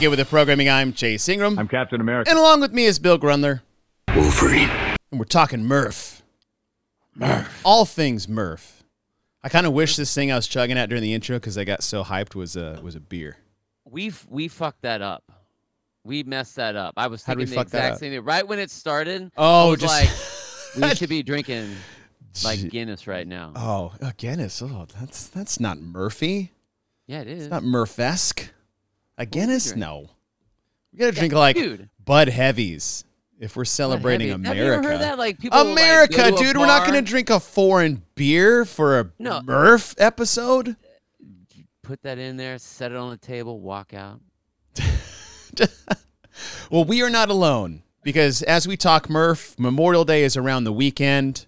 Welcome back to Get With The Programming. I'm Chase Ingram. I'm Captain America. and along with me is Bill Grundler. Wolverine. And we're talking Murph. Murph. All things Murph. I kind of wish this thing I was chugging at during the intro because I got so hyped was a was a beer. We've we fucked that up. We messed that up. I was How'd thinking the exact same thing. Right when it started, Oh, I was just like, we should be drinking like Guinness right now. oh, uh, Guinness. Oh, that's that's not Murphy. yeah, it is. It's not Murph-esque. A Guinness? No. We gotta drink like dude. Bud Heavies if we're celebrating heavy- America. Have you ever heard that? Like people America, a dude. We're not gonna drink a foreign beer for a No. Murph episode. put that in there, set it on the table, walk out. Well, we are not alone because as we talk Murph, Memorial Day is around the weekend.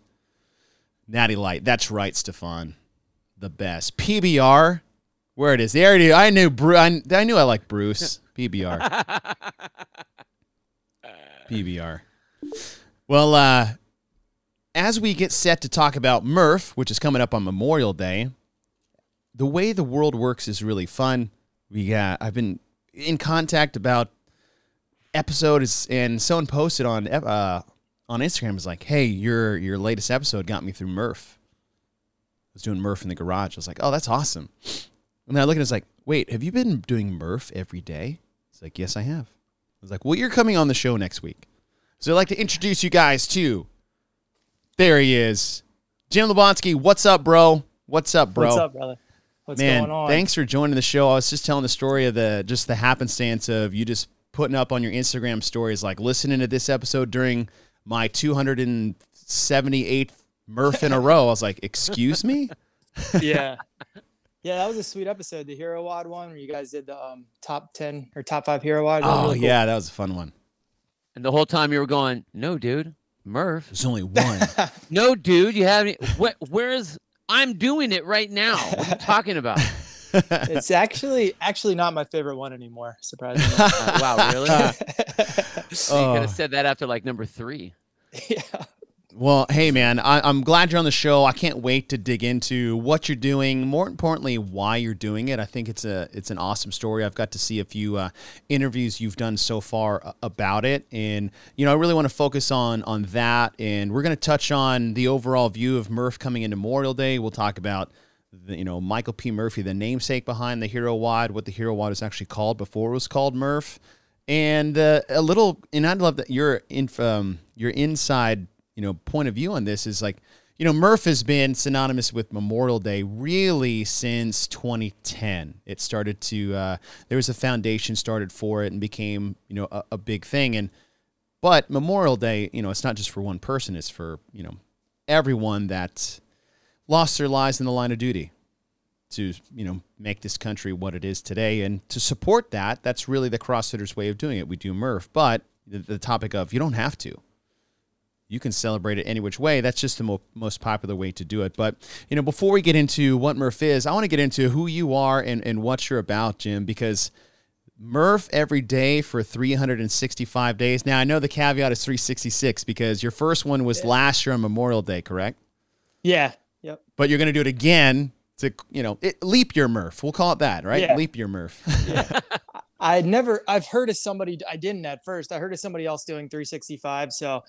Natty Light, that's right, Stefan, the best PBR. Where it is, they already. I knew. Bru- I, I knew I liked Bruce. PBR. PBR. Well, uh, as we get set to talk about Murph, which is coming up on Memorial Day, the way the world works is really fun. We got. I've been in contact about episodes, and someone posted on uh on Instagram is like, "Hey, your your latest episode got me through Murph." I was doing Murph in the garage. I was like, "Oh, that's awesome." And I look at it, it's like, "Wait, have you been doing Murph every day?" It's like, "Yes, I have." I was like, "Well, you're coming on the show next week." So I'd like to introduce you guys to There he is. Jim Lebonsky, what's up, bro? What's up, bro? What's up, brother? What's Man, going on? thanks for joining the show. I was just telling the story of the just the happenstance of you just putting up on your Instagram stories, like listening to this episode during my 278th Murph in a row. I was like, excuse me? yeah. Yeah, that was a sweet episode, the Hero WOD one, where you guys did the um, top 10 or top five Hero WOD. Oh really cool. yeah, that was a fun one. And the whole time you were going, no, dude, Murph. There's only one. No, dude, you haven't. Wh- where's? I'm doing it right now. What are you talking about? It's actually actually not my favorite one anymore, surprisingly. Uh, wow, really? you Oh. could have said that after like number three. yeah. Well, hey man, I, I'm glad you're on the show. I can't wait to dig into what you're doing. More importantly, why you're doing it. I think it's a it's an awesome story. I've got to see a few uh, interviews you've done so far uh, about it, and you know I really want to focus on on that. And we're going to touch on the overall view of Murph coming into Memorial Day. We'll talk about the, you know Michael P. Murphy, the namesake behind the Hero WOD, what the Hero WOD is actually called before it was called Murph, and uh, a little. And I'd love that your inf, um, your inside you know point of view on this is like you know Murph has been synonymous with Memorial Day really since 2010. It started to uh, there was a foundation started for it and became you know a, a big thing. And but Memorial Day you know it's not just for one person it's for you know everyone that lost their lives in the line of duty to you know make this country what it is today. And to support that that's really the CrossFitters way of doing it. We do Murph but the, the topic of you don't have to you can celebrate it any which way. That's just the mo- most popular way to do it. But, you know, before we get into what Murph is, I want to get into who you are and, and what you're about, Jim, because Murph every day for 365 days. Now, I know the caveat is 366 because your first one was last year on Memorial Day, correct? Yeah. Yep. But you're going to do it again to, you know, it, leap your Murph. We'll call it that, right? Yeah. Leap your Murph. I never, I've heard of somebody, I didn't at first. I heard of somebody else doing 365. So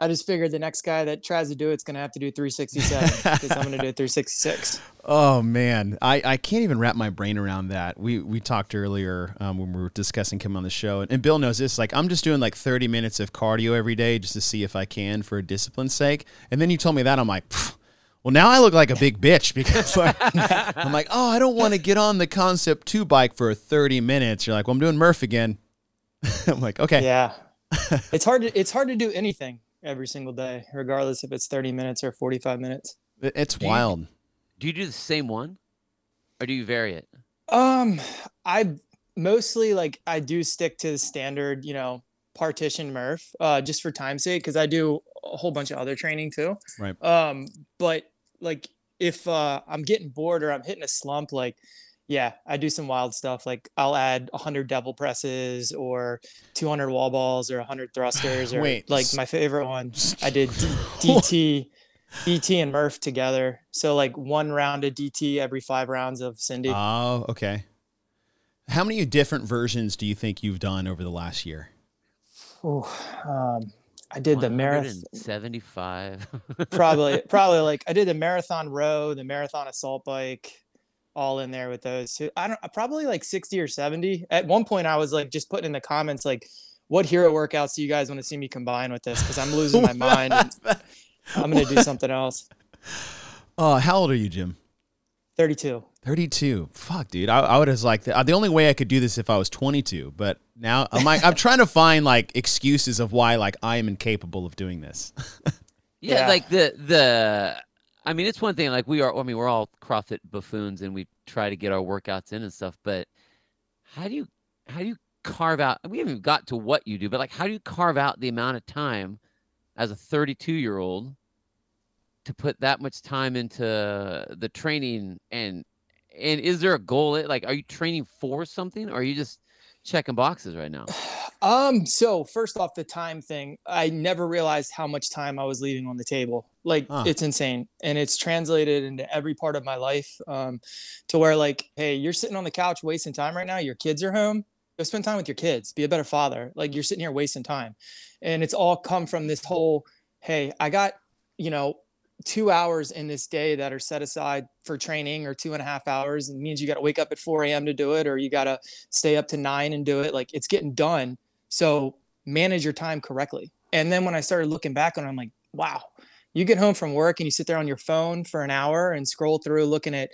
I just figured the next guy that tries to do it's going to have to do 367 because I'm going to do 366. Oh man, I, I can't even wrap my brain around that. We we talked earlier um, when we were discussing him on the show, and Bill knows this. Like I'm just doing like 30 minutes of cardio every day just to see if I can for a discipline's sake. And then you told me that I'm like, "Pff, well now I look like a big bitch because like, I'm like, oh I don't want to get on the Concept Two bike for 30 minutes. You're like, well I'm doing Murph again. I'm like, okay, Yeah. it's hard to, it's hard to do anything every single day, regardless if it's 30 minutes or 45 minutes. It's Do you- wild. Do you do the same one, or do you vary it? Um, I mostly like I do stick to the standard, you know, partition Murph, uh, just for time's sake, because I do a whole bunch of other training too. Right. Um, but like if uh I'm getting bored or I'm hitting a slump, like yeah, I do some wild stuff. Like I'll add 100 devil presses or 200 wall balls or 100 thrusters or Wait, like my favorite one. I did D- DT, DT and Murph together. So like one round of DT every five rounds of Cindy. Oh, okay. How many different versions do you think you've done over the last year? Oh, um, I did the marathon. 75. probably, probably like I did the marathon row, the marathon assault bike, all in there with those. Two. I don't uh, probably like 60 or 70. At one point, I was like just putting in the comments like, "What hero workouts do you guys want to see me combine with this?" Because I'm losing my mind. I'm gonna do something else. Oh, how old are you, Jim? 32. 32. Fuck, dude. I, I would have like the, the only way I could do this if I was 22, but now I'm like I'm trying to find like excuses of why like I am incapable of doing this. yeah, Yeah. like the the I mean, it's one thing like we are I mean, we're all CrossFit buffoons and we try to get our workouts in and stuff, but how do you how do you carve out we haven't even got to what you do, but like how do you carve out the amount of time as a 32 year old to put that much time into the training? And and is there a goal? Like are you training for something or are you just checking boxes right now? Um, so first off, the time thing, I never realized how much time I was leaving on the table. Like Huh. it's insane. And it's translated into every part of my life. Um, to where like, hey, you're sitting on the couch wasting time right now, your kids are home. Go spend time with your kids, be a better father. Like you're sitting here wasting time. And it's all come from this whole, hey, I got, you know, two hours in this day that are set aside for training or two and a half hours. It means you got to wake up at 4 a.m. to do it, or you got to stay up to nine and do it. Like it's getting done. So manage your time correctly. And then when I started looking back on it, I'm like, wow, you get home from work and you sit there on your phone for an hour and scroll through looking at,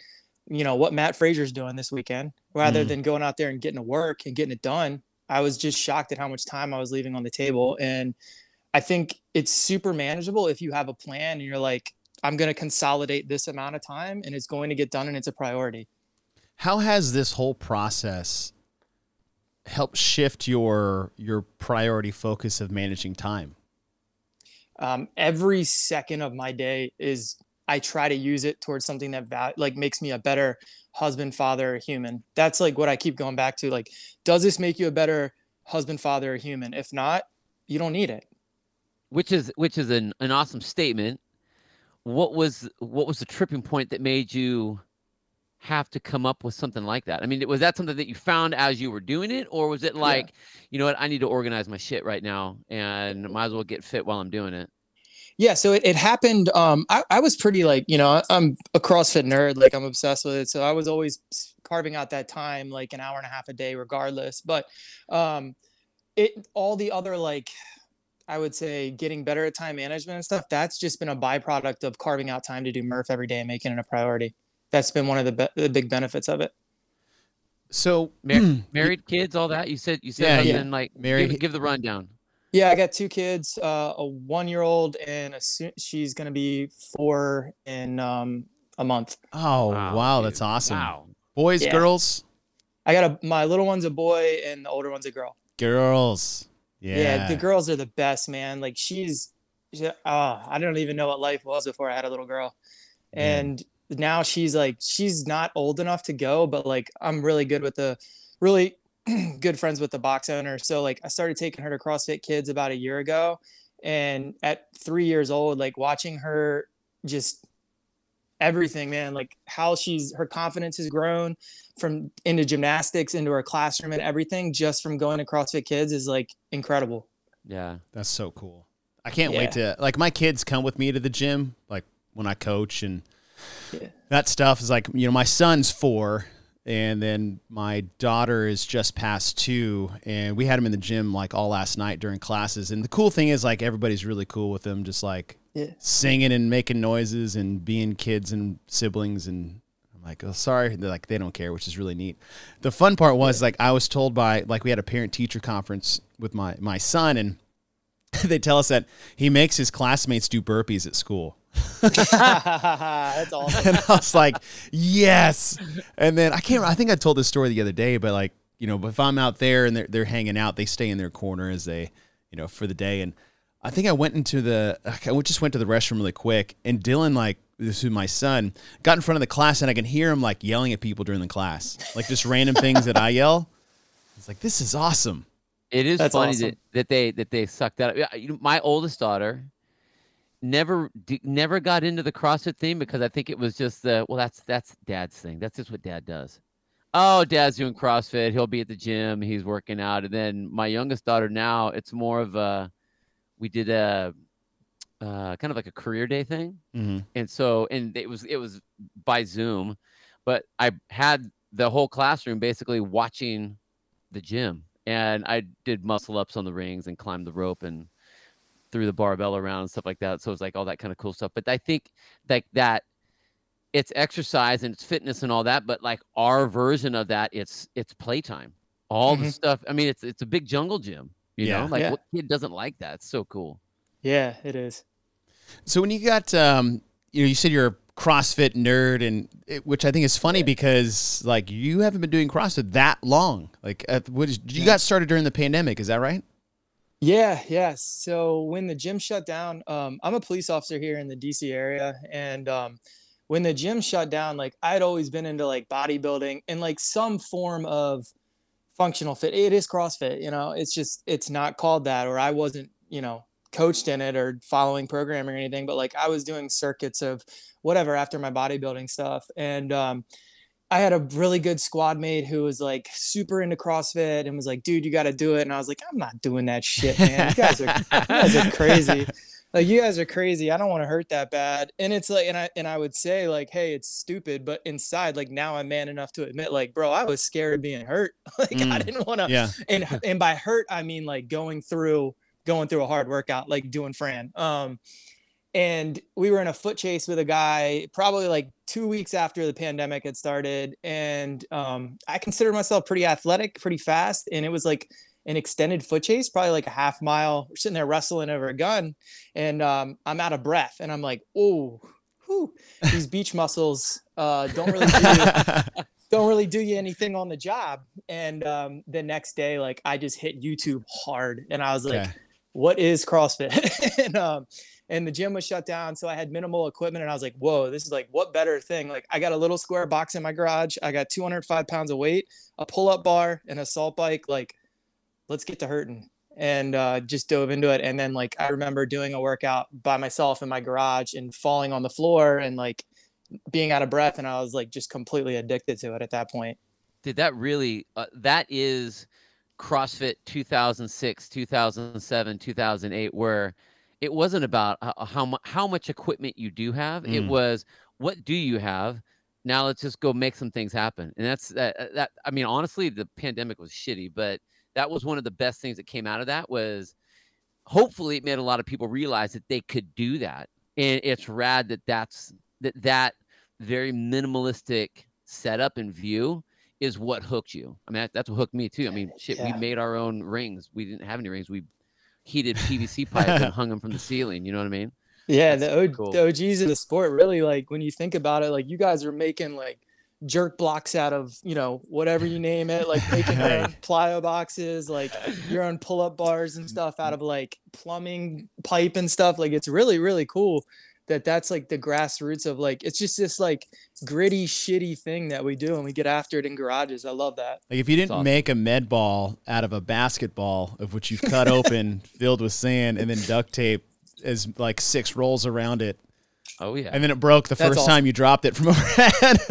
you know, what Mat Fraser's doing this weekend rather Mm. than going out there and getting to work and getting it done. I was just shocked at how much time I was leaving on the table. And I think it's super manageable if you have a plan and you're like, I'm going to consolidate this amount of time and it's going to get done and it's a priority. How has this whole process helped shift your your priority focus of managing time? Um, every second of my day is I try to use it towards something that val- like makes me a better husband, father, human. That's like what I keep going back to. Like, does this make you a better husband, father, human? If not, you don't need it. which is which is an, an awesome statement what was what was the tripping point that made you have to come up with something like that i mean was that something that you found as you were doing it or was it like you know what i need to organize my shit right now and might as well get fit while i'm doing it Yeah, so it, it happened. Um, I, I was pretty like, you know, I'm a CrossFit nerd, like I'm obsessed with it. So I was always carving out that time, like an hour and a half a day, regardless. But um, it all the other like I would say getting better at time management and stuff, that's just been a byproduct of carving out time to do Murph every day and making it a priority. That's been one of the, be- the big benefits of it. So Mar- married kids all that you said you said Yeah, yeah. like Married- give, give the rundown Yeah, I got two kids, uh, a one year old, and a, she's going to be four in um, a month. Oh wow, that's awesome. wow Boys, Yeah. girls, I got a my little one's a boy and the older one's a girl. girls. Yeah. Yeah, the girls are the best, man. Like she's, she, oh, I don't even know what life was before I had a little girl, Man. and now she's like she's not old enough to go, but like I'm really good with the, really good friends with the box owner. So like I started taking her to CrossFit Kids about a year ago, and at three years old, like watching her just everything, man, like how she's her confidence has grown from into gymnastics into her classroom and everything just from going to CrossFit Kids is like incredible. yeah That's so cool. I can't wait to like my kids come with me to the gym, like when I coach and Yeah. that stuff is like you know my son's four and then my daughter is just past two and we had him in the gym like all last night during classes and the cool thing is like everybody's really cool with them just like Yeah. singing and making noises and being kids and siblings and I'm like oh sorry they're like they don't care which is really neat the fun part was like I was told by like we had a parent teacher conference with my my son and they tell us that he makes his classmates do burpees at school That's awesome. and I was like, yes. And then I can't. I think I told this story the other day, but like, you know, if I'm out there and they're they're hanging out, they stay in their corner as they, you know, for the day. And I think I went into the. I just went to the restroom really quick, and Dylan like. This is my son. Got in front of the class and I can hear him like yelling at people during the class, like just random things that I yell. It's like this is awesome. It is That's funny awesome. that, that they that they sucked that. Up. Yeah, my oldest daughter never d- never got into the CrossFit thing because I think it was just the well that's that's dad's thing. That's just what dad does. Oh, dad's doing CrossFit. He'll be at the gym. He's working out. And then my youngest daughter now, it's more of a, we did a, uh, kind of like a career day thing. Mm-hmm. And so, and it was, it was by Zoom, but I had the whole classroom basically watching the gym and I did muscle ups on the rings and climbed the rope and threw the barbell around and stuff like that. So it's like all that kind of cool stuff. But I think like that it's exercise and it's fitness and all that, but like our version of that, it's it's playtime. All the Mhm. stuff. I mean, it's it's a big jungle gym. You Yeah. know, like Yeah. what kid doesn't like that? It's so cool. Yeah, it is. So when you got, um, you know, you said you're a CrossFit nerd, and it, which I think is funny because like you haven't been doing CrossFit that long. Like, uh, what is, you Yeah. got started during the pandemic, is that right? Yeah, yeah. So when the gym shut down, um, I'm a police officer here in the DC area, and um, when the gym shut down, like I'd always been into like bodybuilding and like some form of functional fit. It is CrossFit, you know. It's just it's not called that, or I wasn't, you know, coached in it or following programming or anything. But like I was doing circuits of whatever after my bodybuilding stuff, and um, I had a really good squad mate who was like super into CrossFit and was like, dude, you got to do it. And I was like, I'm not doing that shit, man. You guys are, you guys are crazy. Like you guys are crazy. I don't want to hurt that bad. And it's like, and I, and I would say like, Hey, it's stupid. But inside, like now I'm man enough to admit like, bro, I was scared of being hurt. like I Mm. didn't want to, Yeah. and, and by hurt, I mean like going through, going through a hard workout, like doing Fran. Um, and we were in a foot chase with a guy probably like two weeks after the pandemic had started and um, i consider myself pretty athletic pretty fast and it was like an extended foot chase probably like a half mile we're sitting there wrestling over a gun and um, i'm out of breath and i'm like oh whew, these beach muscles uh, don't really do don't really do you anything on the job and um, the next day like i just hit youtube hard and i was like Okay. What is CrossFit? and um, and the gym was shut down, so I had minimal equipment, and I was like, whoa, this is like what better thing? Like I got a little square box in my garage, I got 205 pounds of weight, a pull-up bar, and assault bike. Like, let's get to hurting. And uh, just dove into it, and then like I remember doing a workout by myself in my garage and falling on the floor and like being out of breath, and I was like just completely addicted to it at that point. Did that really? Uh, that is CrossFit 2006, 2007, 2008, where it wasn't about how how, much equipment you do have. It Mm. was what do you have. Now let's just go make some things happen. And that's that. That I mean, honestly, the pandemic was shitty, but that was one of the best things that came out of that. Was hopefully it made a lot of people realize that they could do that, and it's rad that that's that that very minimalistic setup and view is what hooked you. I mean, that, that's what hooked me too. I mean, shit, we made our own rings. We didn't have any rings. We heated PVC pipe and hung them from the ceiling. You know what I mean? Yeah, That's the, super o- cool. the OGs of the sport really like when you think about it, like you guys are making like jerk blocks out of you know whatever you name it, like making your own plyo boxes, like your own pull up bars and mm, stuff out mm. of like plumbing pipe and stuff. Like it's really really cool that that's like the grassroots of like it's just this like gritty shitty thing that we do and we get after it in garages. I love that. Like if you didn't awesome. make a med ball out of a basketball of which you've cut open, filled with sand, and then duct tape as like six rolls around it, Oh yeah. and then it broke the That's first awesome. time you dropped it from overhead.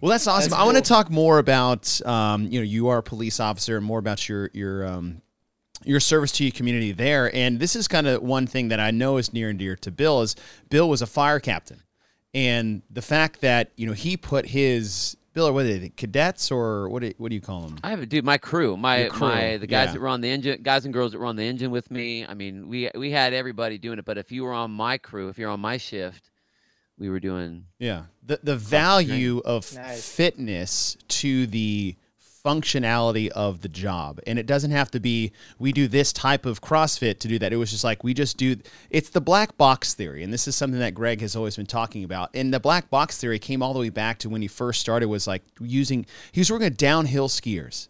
well, that's awesome. That's I want to talk more about um, you know you are a police officer, and more about your your um, your service to your community there. And this is kind of one thing that I know is near and dear to Bill is Bill was a fire captain, and the fact that you know he put his Bill or what are they cadets or what do, what do you call them? I have a dude, my crew, my crew, my the guys yeah. that run the engine, guys and girls that run the engine with me. I mean, we we had everybody doing it. But if you were on my crew, if you're on my shift, we were doing. Yeah. The the value of Nice. fitness to the functionality of the job. And it doesn't have to be we do this type of CrossFit to do that. It was just like we just do it's the black box theory. And this is something that Greg has always been talking about. And the black box theory came all the way back to when he first started was like using he was working with downhill skiers.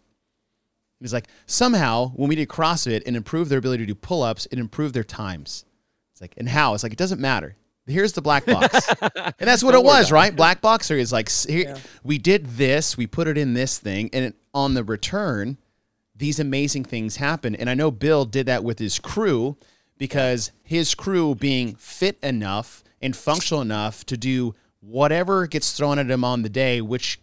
He's like, somehow when we did CrossFit and improved their ability to do pull-ups, it improved their times. It's like, and how? It's like it doesn't matter. Here's the black box. And that's what Don't it was, about right? Black box theory is like here, Yeah. we did this, we put it in this thing, and it, on the return, these amazing things happen. And I know Bill did that with his crew because his crew being fit enough and functional enough to do whatever gets thrown at him on the day, which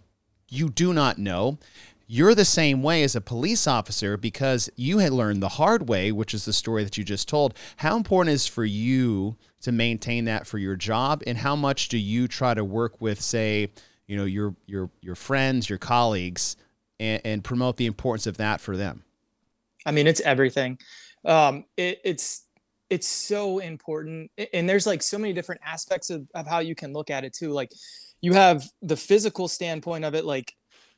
you do not know. You're the same way as a police officer because you had learned the hard way, which is the story that you just told. How important is for you to maintain that for your job, and how much do you try to work with, say, you know, your your your friends, your colleagues, and, and promote the importance of that for them? I mean, it's everything. Um, it, it's it's so important, and there's like so many different aspects of, of how you can look at it too. Like, you have the physical standpoint of it, like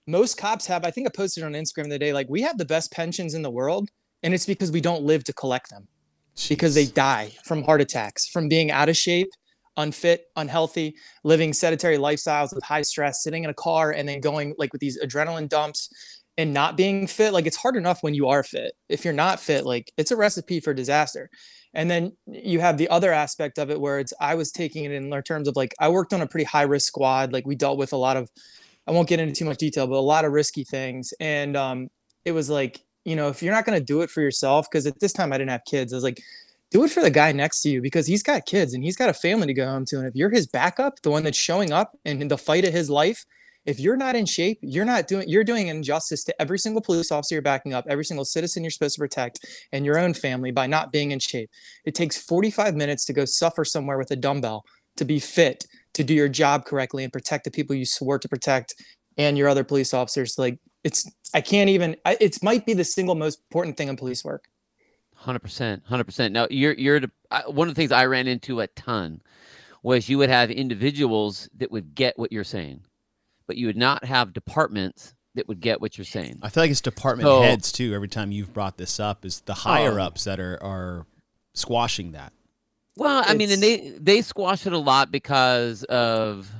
most cops have i think i posted on instagram the day like we have the best pensions in the world and it's because we don't live to collect them Jeez. because they die from heart attacks from being out of shape unfit unhealthy living sedentary lifestyles with high stress sitting in a car and then going like with these adrenaline dumps and not being fit like it's hard enough when you are fit if you're not fit like it's a recipe for disaster and then you have the other aspect of it where it's i was taking it in terms of like i worked on a pretty high risk squad like we dealt with a lot of I won't get into too much detail, but a lot of risky things. And um, it was like, you know, if you're not going to do it for yourself, because at this time I didn't have kids, I was like, do it for the guy next to you because he's got kids and he's got a family to go home to. And if you're his backup, the one that's showing up in the fight of his life, if you're not in shape, you're not doing you're doing injustice to every single police officer you're backing up, every single citizen you're supposed to protect, and your own family by not being in shape. It takes 45 minutes to go suffer somewhere with a dumbbell to be fit to do your job correctly and protect the people you swore to protect and your other police officers like it's i can't even it might be the single most important thing in police work. 100% 100% now you're you're one of the things i ran into a ton was you would have individuals that would get what you're saying but you would not have departments that would get what you're saying. I feel like it's department so, heads too every time you've brought this up is the higher oh. ups that are are squashing that. Well, I mean, and they they squash it a lot because of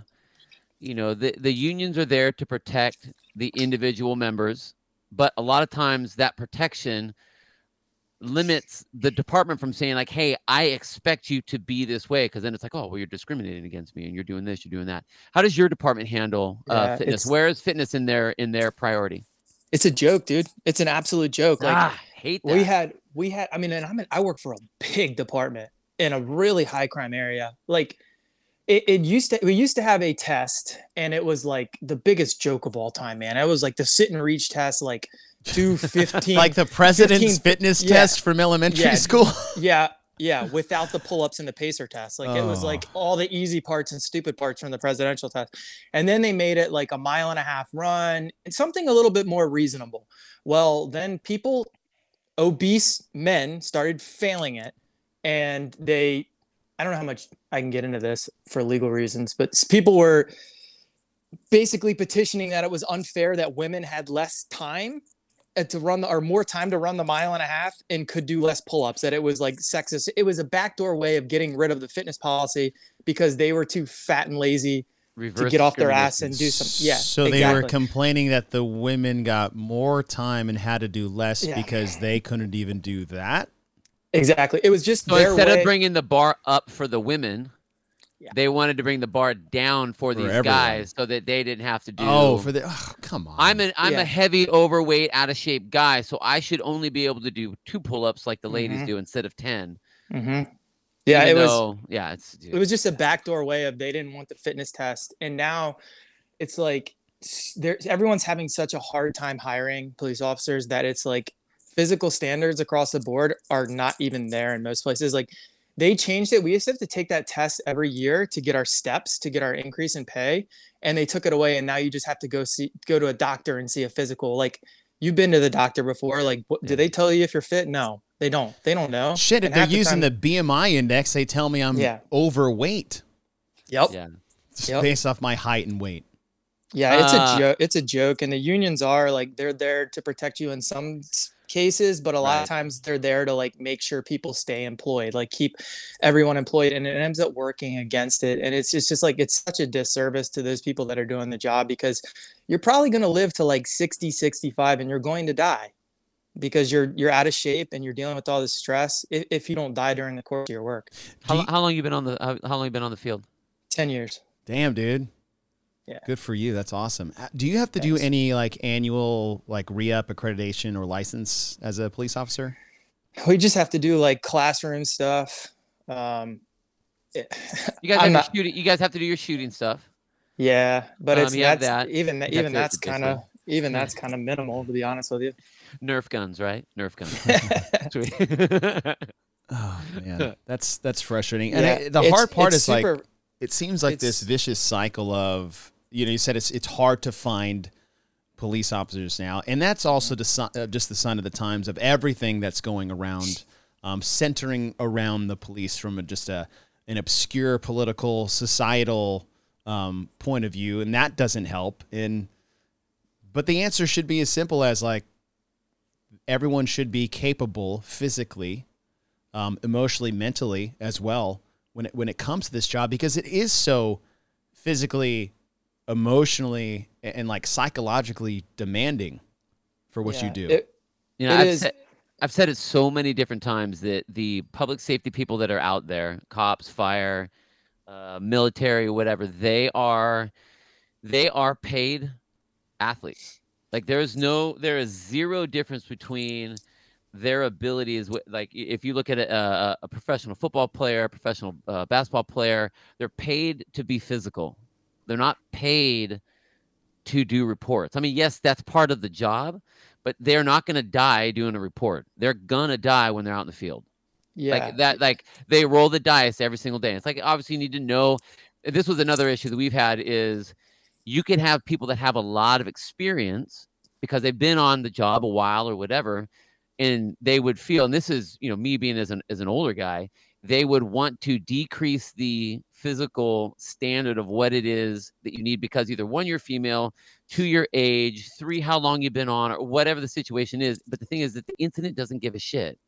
you know the the unions are there to protect the individual members, but a lot of times that protection limits the department from saying like, "Hey, I expect you to be this way," because then it's like, "Oh, well, you're discriminating against me, and you're doing this, you're doing that." How does your department handle uh, yeah, fitness? Where is fitness in their in their priority? It's a joke, dude. It's an absolute joke. Like, ah, hate that. we had we had. I mean, and I'm in, I work for a big department in a really high crime area. Like it, it, used to we used to have a test and it was like the biggest joke of all time, man. It was like the sit and reach test, like do 15 like the president's 15, fitness yeah, test from elementary yeah, school. yeah. Yeah, without the pull-ups and the pacer test. Like oh. it was oh. like oh. all the easy parts and stupid parts from the presidential test. And then they made it like a mile and a half run and something a little bit more reasonable. Well, then people obese men started failing it and they I don't know how much I can get into this for legal reasons, but people were basically petitioning that it was unfair that women had less time uh, to run the, or more time to run the mile and a half and could do less pull-ups that it was like sexist it was a backdoor way of getting rid of the fitness policy because they were too fat and lazy Reverse to get off their ass and do some yeah so exactly. they were complaining that the women got more time and had to do less yeah. because they couldn't even do that Exactly. It was just so instead way. of bringing the bar up for the women, yeah. they wanted to bring the bar down for, for these everyone. guys so that they didn't have to do. Oh, for the oh, come on. I'm an I'm yeah. a heavy, overweight, out of shape guy, so I should only be able to do two pull ups like the ladies mm-hmm. do instead of 10 mm-hmm. Yeah, Even it though, was. Yeah, it's. Dude. It was just a backdoor way of they didn't want the fitness test, and now it's like there's everyone's having such a hard time hiring police officers that it's like physical standards across the board are not even there in most places. Like they changed it. We used to have to take that test every year to get our steps, to get our increase in pay, and they took it away. And now you just have to go see, go to a doctor and see a physical. Like you've been to the doctor before. Like, what, do they tell you if you're fit? No, they don't. They don't know. Shit, if they're using the, the, BMI index, they tell me I'm yeah. overweight. Yep. Yeah. Yep. Based off my height and weight. Yeah, it's uh, a joke. It's a joke, and the unions are like they're there to protect you in some cases but a lot right. of times they're there to like make sure people stay employed like keep everyone employed and it ends up working against it and it's just, just like it's such a disservice to those people that are doing the job because you're probably going to live to like 60 65 and you're going to die because you're you're out of shape and you're dealing with all this stress if, if you don't die during the course of your work. How, how long you been on the how, how long you been on the field? 10 years. Damn dude yeah. Good for you. That's awesome. Uh, do you have to Thanks. do any like annual like re-up accreditation or license as a police officer? We just have to do like classroom stuff. Um, it, you guys have not, shooting. You guys have to do your shooting stuff. Yeah, but Um, it's you that's that. even That's even that's kind of even that's kind of minimal to be honest with you. Nerf guns, right? Nerf guns. Oh man, that's that's frustrating. And Yeah, I- the hard part it's is like it seems like this vicious cycle of you know you said it's it's hard to find police officers now, and that's also the uh, just the sign of the times of everything that's going around, um, centering around the police from a, just a an obscure political societal um, point of view, and that doesn't help. And but the answer should be as simple as like everyone should be capable physically um, emotionally, mentally as well when it when it comes to this job because it is so physically, emotionally, and, and like psychologically demanding for what you do. it- You know, It I've is- said, I've said it so many different times that the public safety people that are out there, cops, fire, uh, military, whatever, they are, they are paid athletes. Like there is no, there is zero difference between their abilities. wi- Like if you look at a, a, a professional football player, a professional uh, basketball player, they're paid to be physical. They're not paid to do reports. I mean, yes, that's part of the job, but they're not going to die doing a report. They're going to die when they're out in the field. yeah, Like that, like they roll the dice every single day. It's like obviously you need to know. This was another issue that we've had is you can have people that have a lot of experience because they've been on the job a while or whatever, and they would feel. And this is you know me being as an as an older guy, they would want to decrease the physical standard of what it is that you need because either one you're female, two your age, three how long you've been on, or whatever the situation is. But the thing is that the incident doesn't give a shit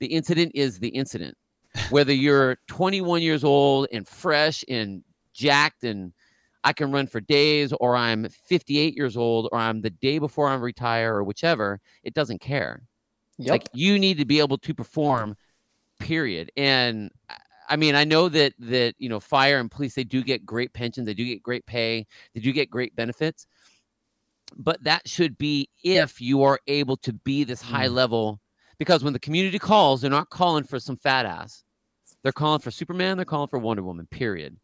the incident is the incident. Whether you're 21 years old and fresh and jacked and I can run for days, or I'm 58 years old, or I'm the day before I'm retire, or whichever, it doesn't care. yep. Like you need to be able to perform, period. And I- mean, I know that that you know, fire and police they do get great pensions, they do get great pay, they do get great benefits. But that should be if you are able to be this high Mm. level, because when the community calls, they're not calling for some fat ass. They're calling for Superman. They're calling for Wonder Woman. Period.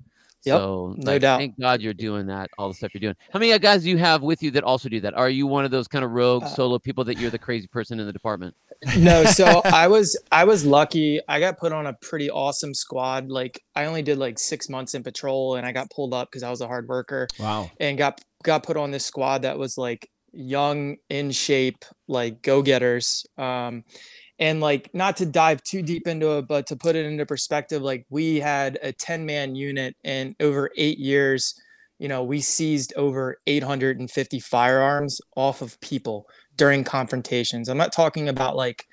Yep, so, no like, doubt. Thank God you're doing that. All the stuff you're doing. How many guys do you have with you that also do that? Are you one of those kind of rogue Uh, solo people that you're the crazy person in the department? No so i was i was lucky. I got put on a pretty awesome squad. Like i only did like six months in patrol and i got pulled up because i was a hard worker wow. and got got put on this squad that was like young in shape like go-getters. Um and like not to dive too deep into it but to put it into perspective like we had a 10 man unit and over eight years. You know we seized over 850 firearms off of people during confrontations. I'm not talking about like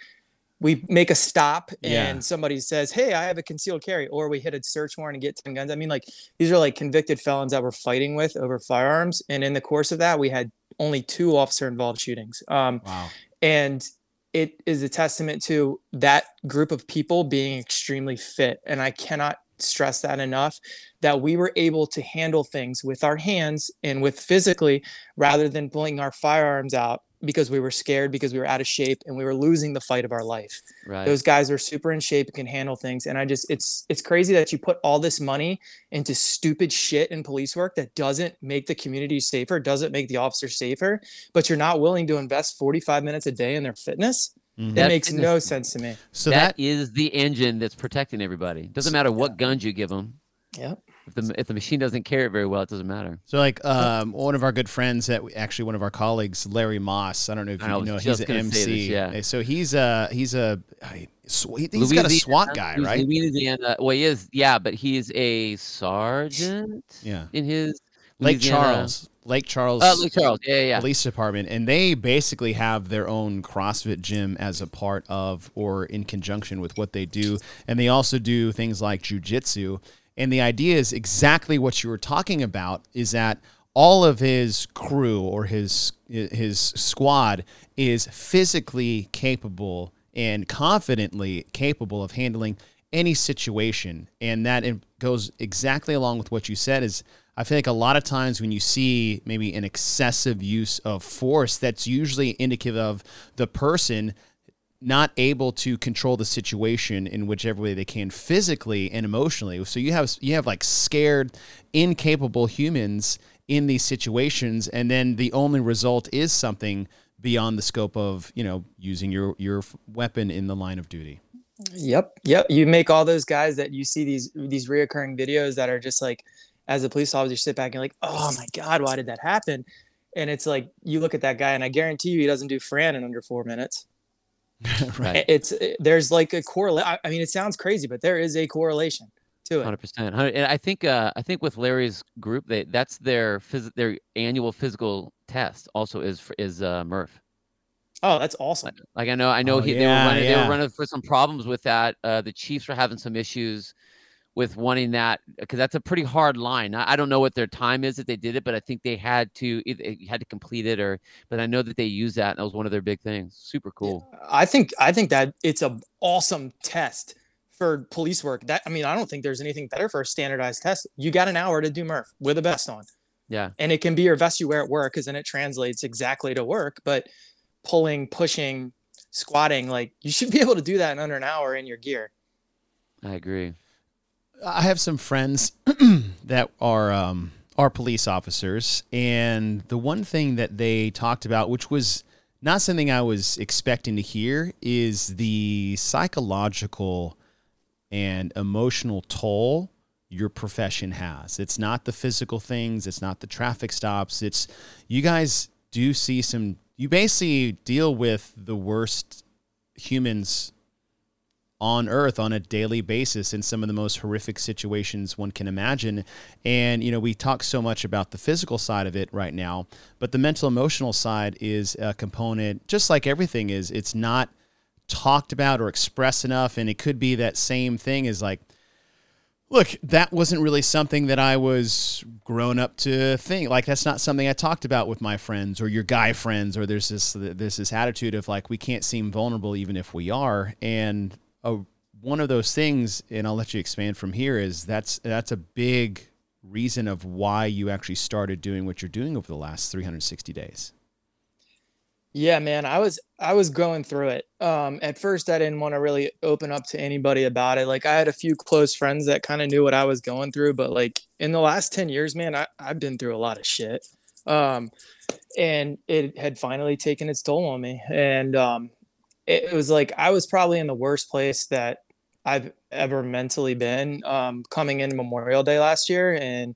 we make a stop and Yeah. somebody says hey i have a concealed carry or we hit a search warrant and get 10 guns. I mean like these are like convicted felons that we're fighting with over firearms. And in the course of that we had only two officer involved shootings. Um, Wow. and it is a testament to that group of people being extremely fit. And i cannot stress that enough that we were able to handle things with our hands and with physically rather than pulling our firearms out because we were scared because we were out of shape and we were losing the fight of our life Right. those guys are super in shape and can handle things and i just it's it's crazy that you put all this money into stupid shit in police work that doesn't make the community safer doesn't make the officer safer but you're not willing to invest 45 minutes a day in their fitness Mhm. that That makes fitness- no sense to me So that that is the engine that's protecting everybody. Doesn't matter what guns you give them. Yep. If the if the machine doesn't carry it very well, it doesn't matter. So like um, one of our good friends that we- actually one of our colleagues, Larry Moss. I don't know if you was know. He's an MC. this, yeah. So he's a he's a I- sw- he- he's got a SWAT guy, right? Louisiana. Well, he is. Yeah, but he's a sergeant Yeah. in his Lake Louisiana- Charles, Lake Charles, Uh, Lake Charles. Yeah, yeah. yeah. Police Department, and they basically have their own CrossFit gym as a part of or in conjunction with what they do, and they also do things like jujitsu. And the idea is exactly what you were talking about: is that all of his crew or his his squad is physically capable and confidently capable of handling any situation. And that goes exactly along with what you said is i feel like a lot of times when you see maybe an excessive use of force that's usually indicative of the person not able to control the situation in whichever way they can physically and emotionally. So you have you have like scared, incapable humans in these situations, and then the only result is something beyond the scope of you know using your your weapon in the line of duty. Yep, yep. You make all those guys that you see these these reoccurring videos that are just like, as a police officer, sit back and like, oh my god, why did that happen? And it's like you look at that guy, and I guarantee you, he doesn't do Fran in under four minutes. right. It's there's like a correlation. I mean, it sounds crazy, but there is a correlation to it. Hundred percent. And I think uh, I think with Larry's group, they that's their phys- their annual physical test. Also is is uh, Murph. Oh, that's awesome. Like, like I know I know Oh, he, they were running they were running for some problems with that. Uh, the Chiefs were having some issues with wanting that because that's a pretty hard line. I, I don't know what their time is that they did it, but I think they had to either you had to complete it or. But I know that they use that, and that was one of their big things. Super cool. I think I think that it's a awesome test for police work. That I mean, I don't think there's anything better for a standardized test. You got an hour to do Murph with a vest on, Yeah. and it can be your vest you wear at work because then it translates exactly to work. But pulling, pushing, squatting, like you should be able to do that in under an hour in your gear. I agree. I have some friends that are um, are police officers, and the one thing that they talked about, which was not something I was expecting to hear, is the psychological and emotional toll your profession has. It's not the physical things, it's not the traffic stops. It's you guys do see some. You basically deal with the worst humans on earth on a daily basis in some of the most horrific situations one can imagine. And you know we talk so much about the physical side of it right now but the mental emotional side is a component just like everything is. It's not talked about or expressed enough and it could be that same thing as like look that wasn't really something that i was grown up to think. Like that's not something i talked about with my friends or your guy friends or there's this there's this attitude of like we can't seem vulnerable even if we are. And a, one of those things and i'll let you expand from here is that's that's a big reason of why you actually started doing what you're doing over the last 360 days Yeah, man, I was I was going through it. Um, at first, I didn't want to really open up to anybody about it. Like, I had a few close friends that kind of knew what I was going through, but like in the last ten years, man, I I've been through a lot of shit. Um, and it had finally taken its toll on me, and um, it, was like I was probably in the worst place that I've ever mentally been. Um, coming in Memorial Day last year, and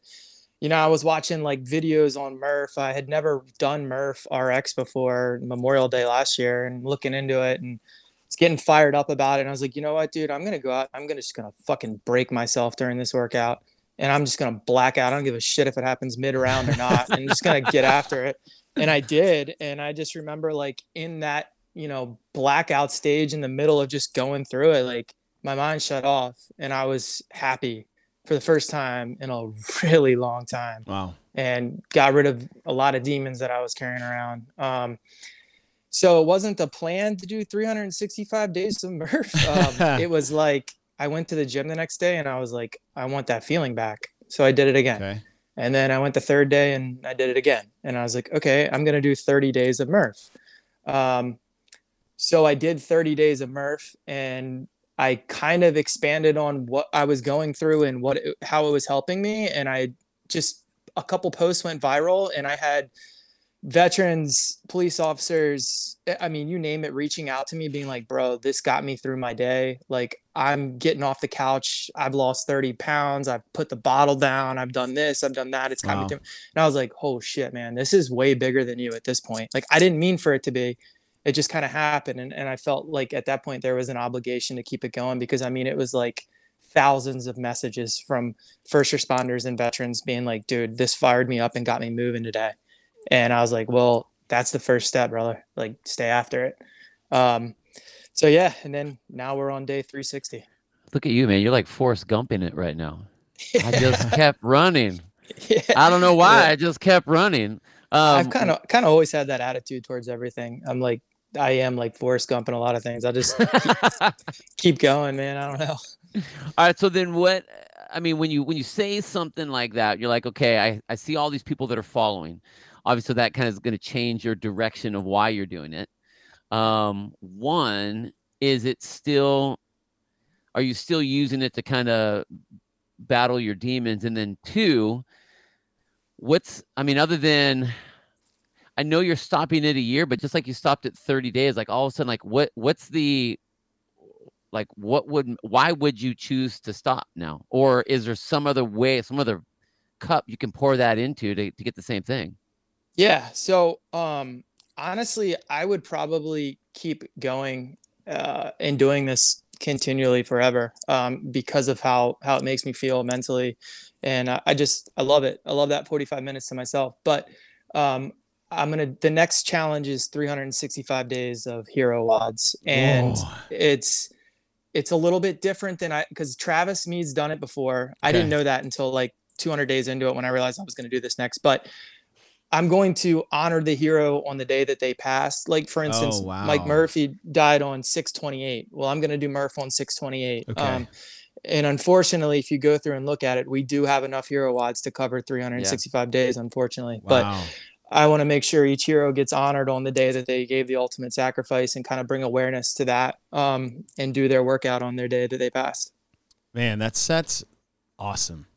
you know, I was watching like videos on Murph. I had never done Murph RX before Memorial Day last year and looking into it and it's getting fired up about it. And I was like, you know what, dude, I'm going to go out. I'm to just going to fucking break myself during this workout and I'm just going to black out. I don't give a shit if it happens mid round or not. I'm just going to get after it. And I did. And I just remember like in that, you know, blackout stage in the middle of just going through it, like my mind shut off and I was happy for the first time in a really long time wow and got rid of a lot of demons that I was carrying around. Um, so it wasn't the plan to do 365 days of Murph. Um, it was like I went to the gym the next day and I was like, I want that feeling back. So I did it again. okay And then I went the third day and I did it again. And I was like, okay, I'm going to do 30 days of Murph. Um, so I did 30 days of Murph and I kind of expanded on what I was going through and what it, how it was helping me. And I just, a couple posts went viral and I had veterans, police officers, eh, I mean, you name it, reaching out to me, being like, bro, this got me through my day. Like, I'm getting off the couch. I've lost 30 pounds. I've put the bottle down. I've done this. I've done that. It's got Wow. me through. And I was like, oh shit, man, this is way bigger than you at this point. Like, I didn't mean for it to be. It just kind of happened. And, and I felt like at that point there was an obligation to keep it going because I mean, it was like thousands of messages from first responders and veterans being like, dude, this fired me up and got me moving today. And I was like, well, that's the first step, brother. Like, stay after it. Um, so yeah, and then now we're on day 360. Look at you, man. You're like Forrest Gumping it right now. I just kept running. yeah. I don't know why. Yeah. I just kept running. Um, I've kind of kind of always had that attitude towards everything. I'm like, I am like Forrest Gump in a lot of things. I'll just keep going, man. I don't know. All right. So then what? I mean, when you when you say something like that, you're like, okay, I, I see all these people that are following. Obviously, that kind of is going to change your direction of why you're doing it. Um, one, is it still are you still using it to kind of battle your demons? And then two, what's I mean, other than I know you're stopping it a year, but just like you stopped at 30 days, like all of a sudden, like what what's the like what would why would you choose to stop now? Or is there some other way, some other cup you can pour that into to, to get the same thing? Yeah. So um honestly, I would probably keep going uh and doing this continually forever um because of how how it makes me feel mentally and I, I just I love it. I love that 45 minutes to myself. But um I'm gonna the next challenge is 365 days of Hero WODs, and Whoa. it's it's a little bit different than I because Travis Mead's done it before. I didn't know that until like 200 days into it when I realized I was going to do this next. But I'm going to honor the hero on the day that they passed. Like for instance, Oh, wow. Mike Murphy died on 628. Well, I'm going to do Murph on 628. Okay. Um, and unfortunately, if you go through and look at it, we do have enough Hero WODs to cover 365 days, unfortunately. But Wow. I want to make sure each hero gets honored on the day that they gave the ultimate sacrifice and kind of bring awareness to that um, and do their workout on their day that they passed. Man, that's that's awesome.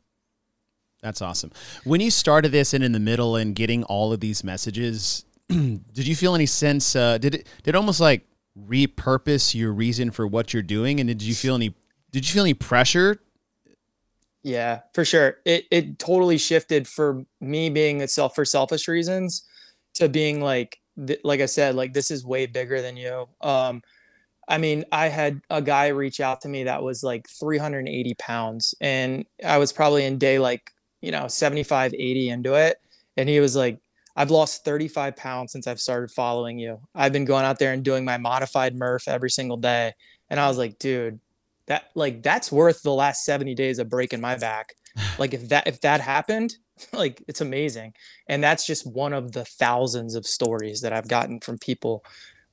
That's awesome. When you started this and in the middle and getting all of these messages, did you feel any sense? Uh, did it did almost like repurpose your reason for what you're doing? And did you feel any? Did you feel any pressure? Yeah, for sure. It it totally shifted for me being itself for selfish reasons to being like th- like I said, like this is way bigger than you. Um I mean, I had a guy reach out to me that was like 380 pounds and I was probably in day like, you know, 75, 80 into it. And he was like, I've lost 35 pounds since I've started following you. I've been going out there and doing my modified Murph every single day. And I was like, dude, that like that's worth the last 70 days of breaking my back. Like if that if that happened, like it's amazing. And that's just one of the thousands of stories that I've gotten from people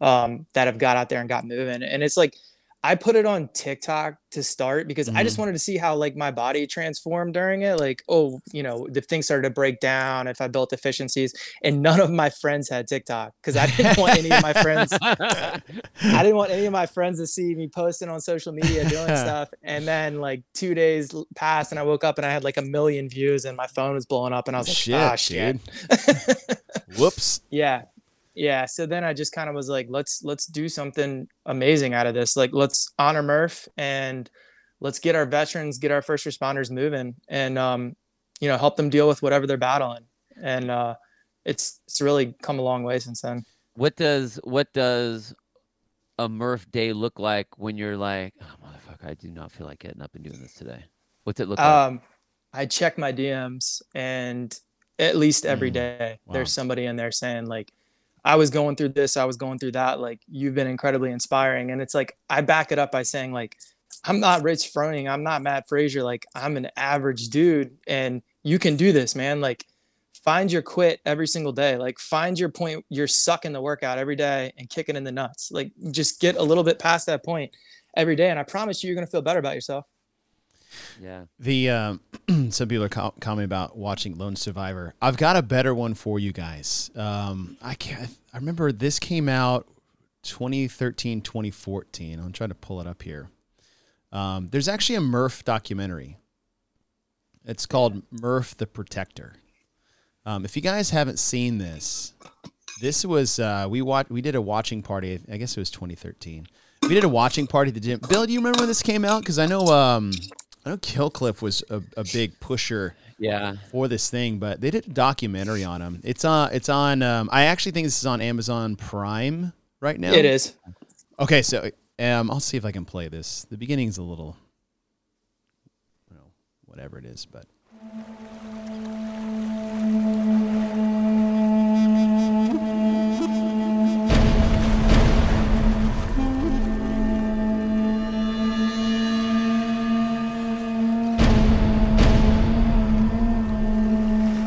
um, that have got out there and got moving. And it's like I put it on TikTok to start because I just wanted to see how like my body transformed during it. Like, oh, you know, if things started to break down, if I built deficiencies, and none of my friends had TikTok because I didn't want any of my friends. I didn't want any of my friends to see me posting on social media doing stuff. And then like two days passed, and I woke up and I had like a million views, and my phone was blowing up, and I was like, shit, ah, shit. dude. Whoops. yeah yeah so then i just kind of was like let's let's do something amazing out of this like let's honor murph and let's get our veterans get our first responders moving and um you know help them deal with whatever they're battling and uh it's it's really come a long way since then what does what does a Murph day look like when you're like, oh motherfucker, I do not feel like getting up and doing this today? What's it look like? um i check my dms and at least every Mm, day wow. there's somebody in there saying like i was going through this i was going through that like you've been incredibly inspiring. And it's like i back it up by saying like i'm not rich froning i'm not Mat Fraser like i'm an average dude and you can do this man. Like find your quit every single day. Like find your point you're sucking the workout every day and kicking in the nuts. Like just get a little bit past that point every day and i promise you you're going to feel better about yourself yeah. The um, some people are co- commenting about watching Lone Survivor. I've got a better one for you guys. Um, I can't. I remember this came out 2013, 2014. I'm trying to pull it up here. Um, there's actually a Murph documentary. It's called Murph the Protector. Um, if you guys haven't seen this, this was uh, we watched. We did a watching party. I guess it was 2013. We did a watching party the gym. Bill, do you remember when this came out? Because I know um, I know Kill Cliff was a, a big pusher Yeah. for this thing, but they did a documentary on him. It's on. It's on. Um, I actually think this is on Amazon Prime right now. it is Okay, so um, I'll see if I can play this. The beginning's a little, you know, whatever it is, but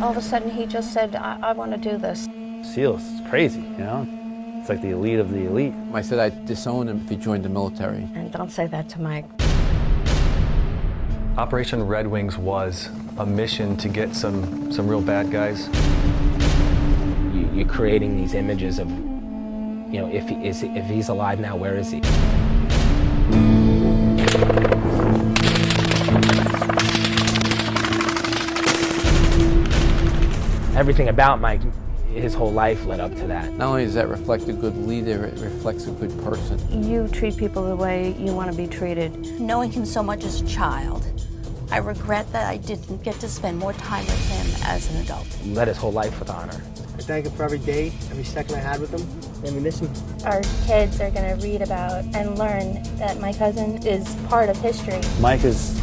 All of a sudden, he just said, I, I want to do this. SEALs, it's crazy, you know? It's like the elite of the elite. I said I'd disown him if he joined the military. And don't say that to Mike. Operation Red Wings was a mission to get some, some real bad guys. you, you're creating these images of you You know, if he is, if he's alive now, where is he? Everything about Mike, his whole life led up to that. Not only does that reflect a good leader, it reflects a good person. You treat people the way you want to be treated. Knowing him so much as a child, I regret that I didn't get to spend more time with him as an adult. He led his whole life with honor. I thank him for every day, every second I had with him, and we miss him. Our kids are going to read about and learn that my cousin is part of history. Mike is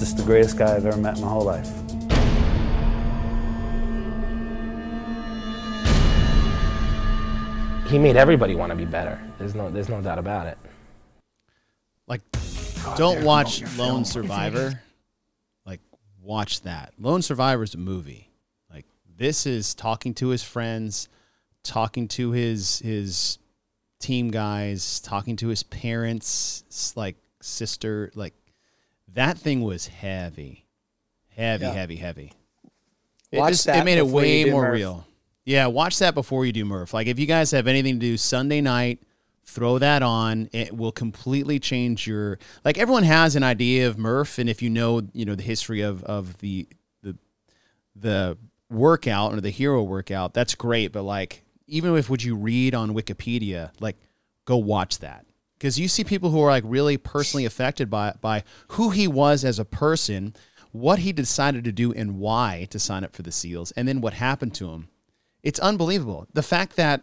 just the greatest guy I've ever met in my whole life. He made everybody want to be better. There's no, there's no doubt about it. Like, don't watch Lone Survivor. Like, watch that. Lone Survivor is a movie. Like, this is talking to his friends, talking to his his team guys, talking to his parents, like sister. Like, that thing was heavy, heavy, Yeah. heavy, heavy. It Watch just that it made it way more Murph. real. Yeah, watch that before you do Murph. Like if you guys have anything to do Sunday night, throw that on. It will completely change your like everyone has an idea of Murph and if you know, you know, the history of of the the the workout or the hero workout, that's great, but like even if what you read on Wikipedia, like go watch that. Because you see people who are like really personally affected by by who he was as a person, what he decided to do and why to sign up for the SEALs, and then what happened to him. It's unbelievable. The fact that,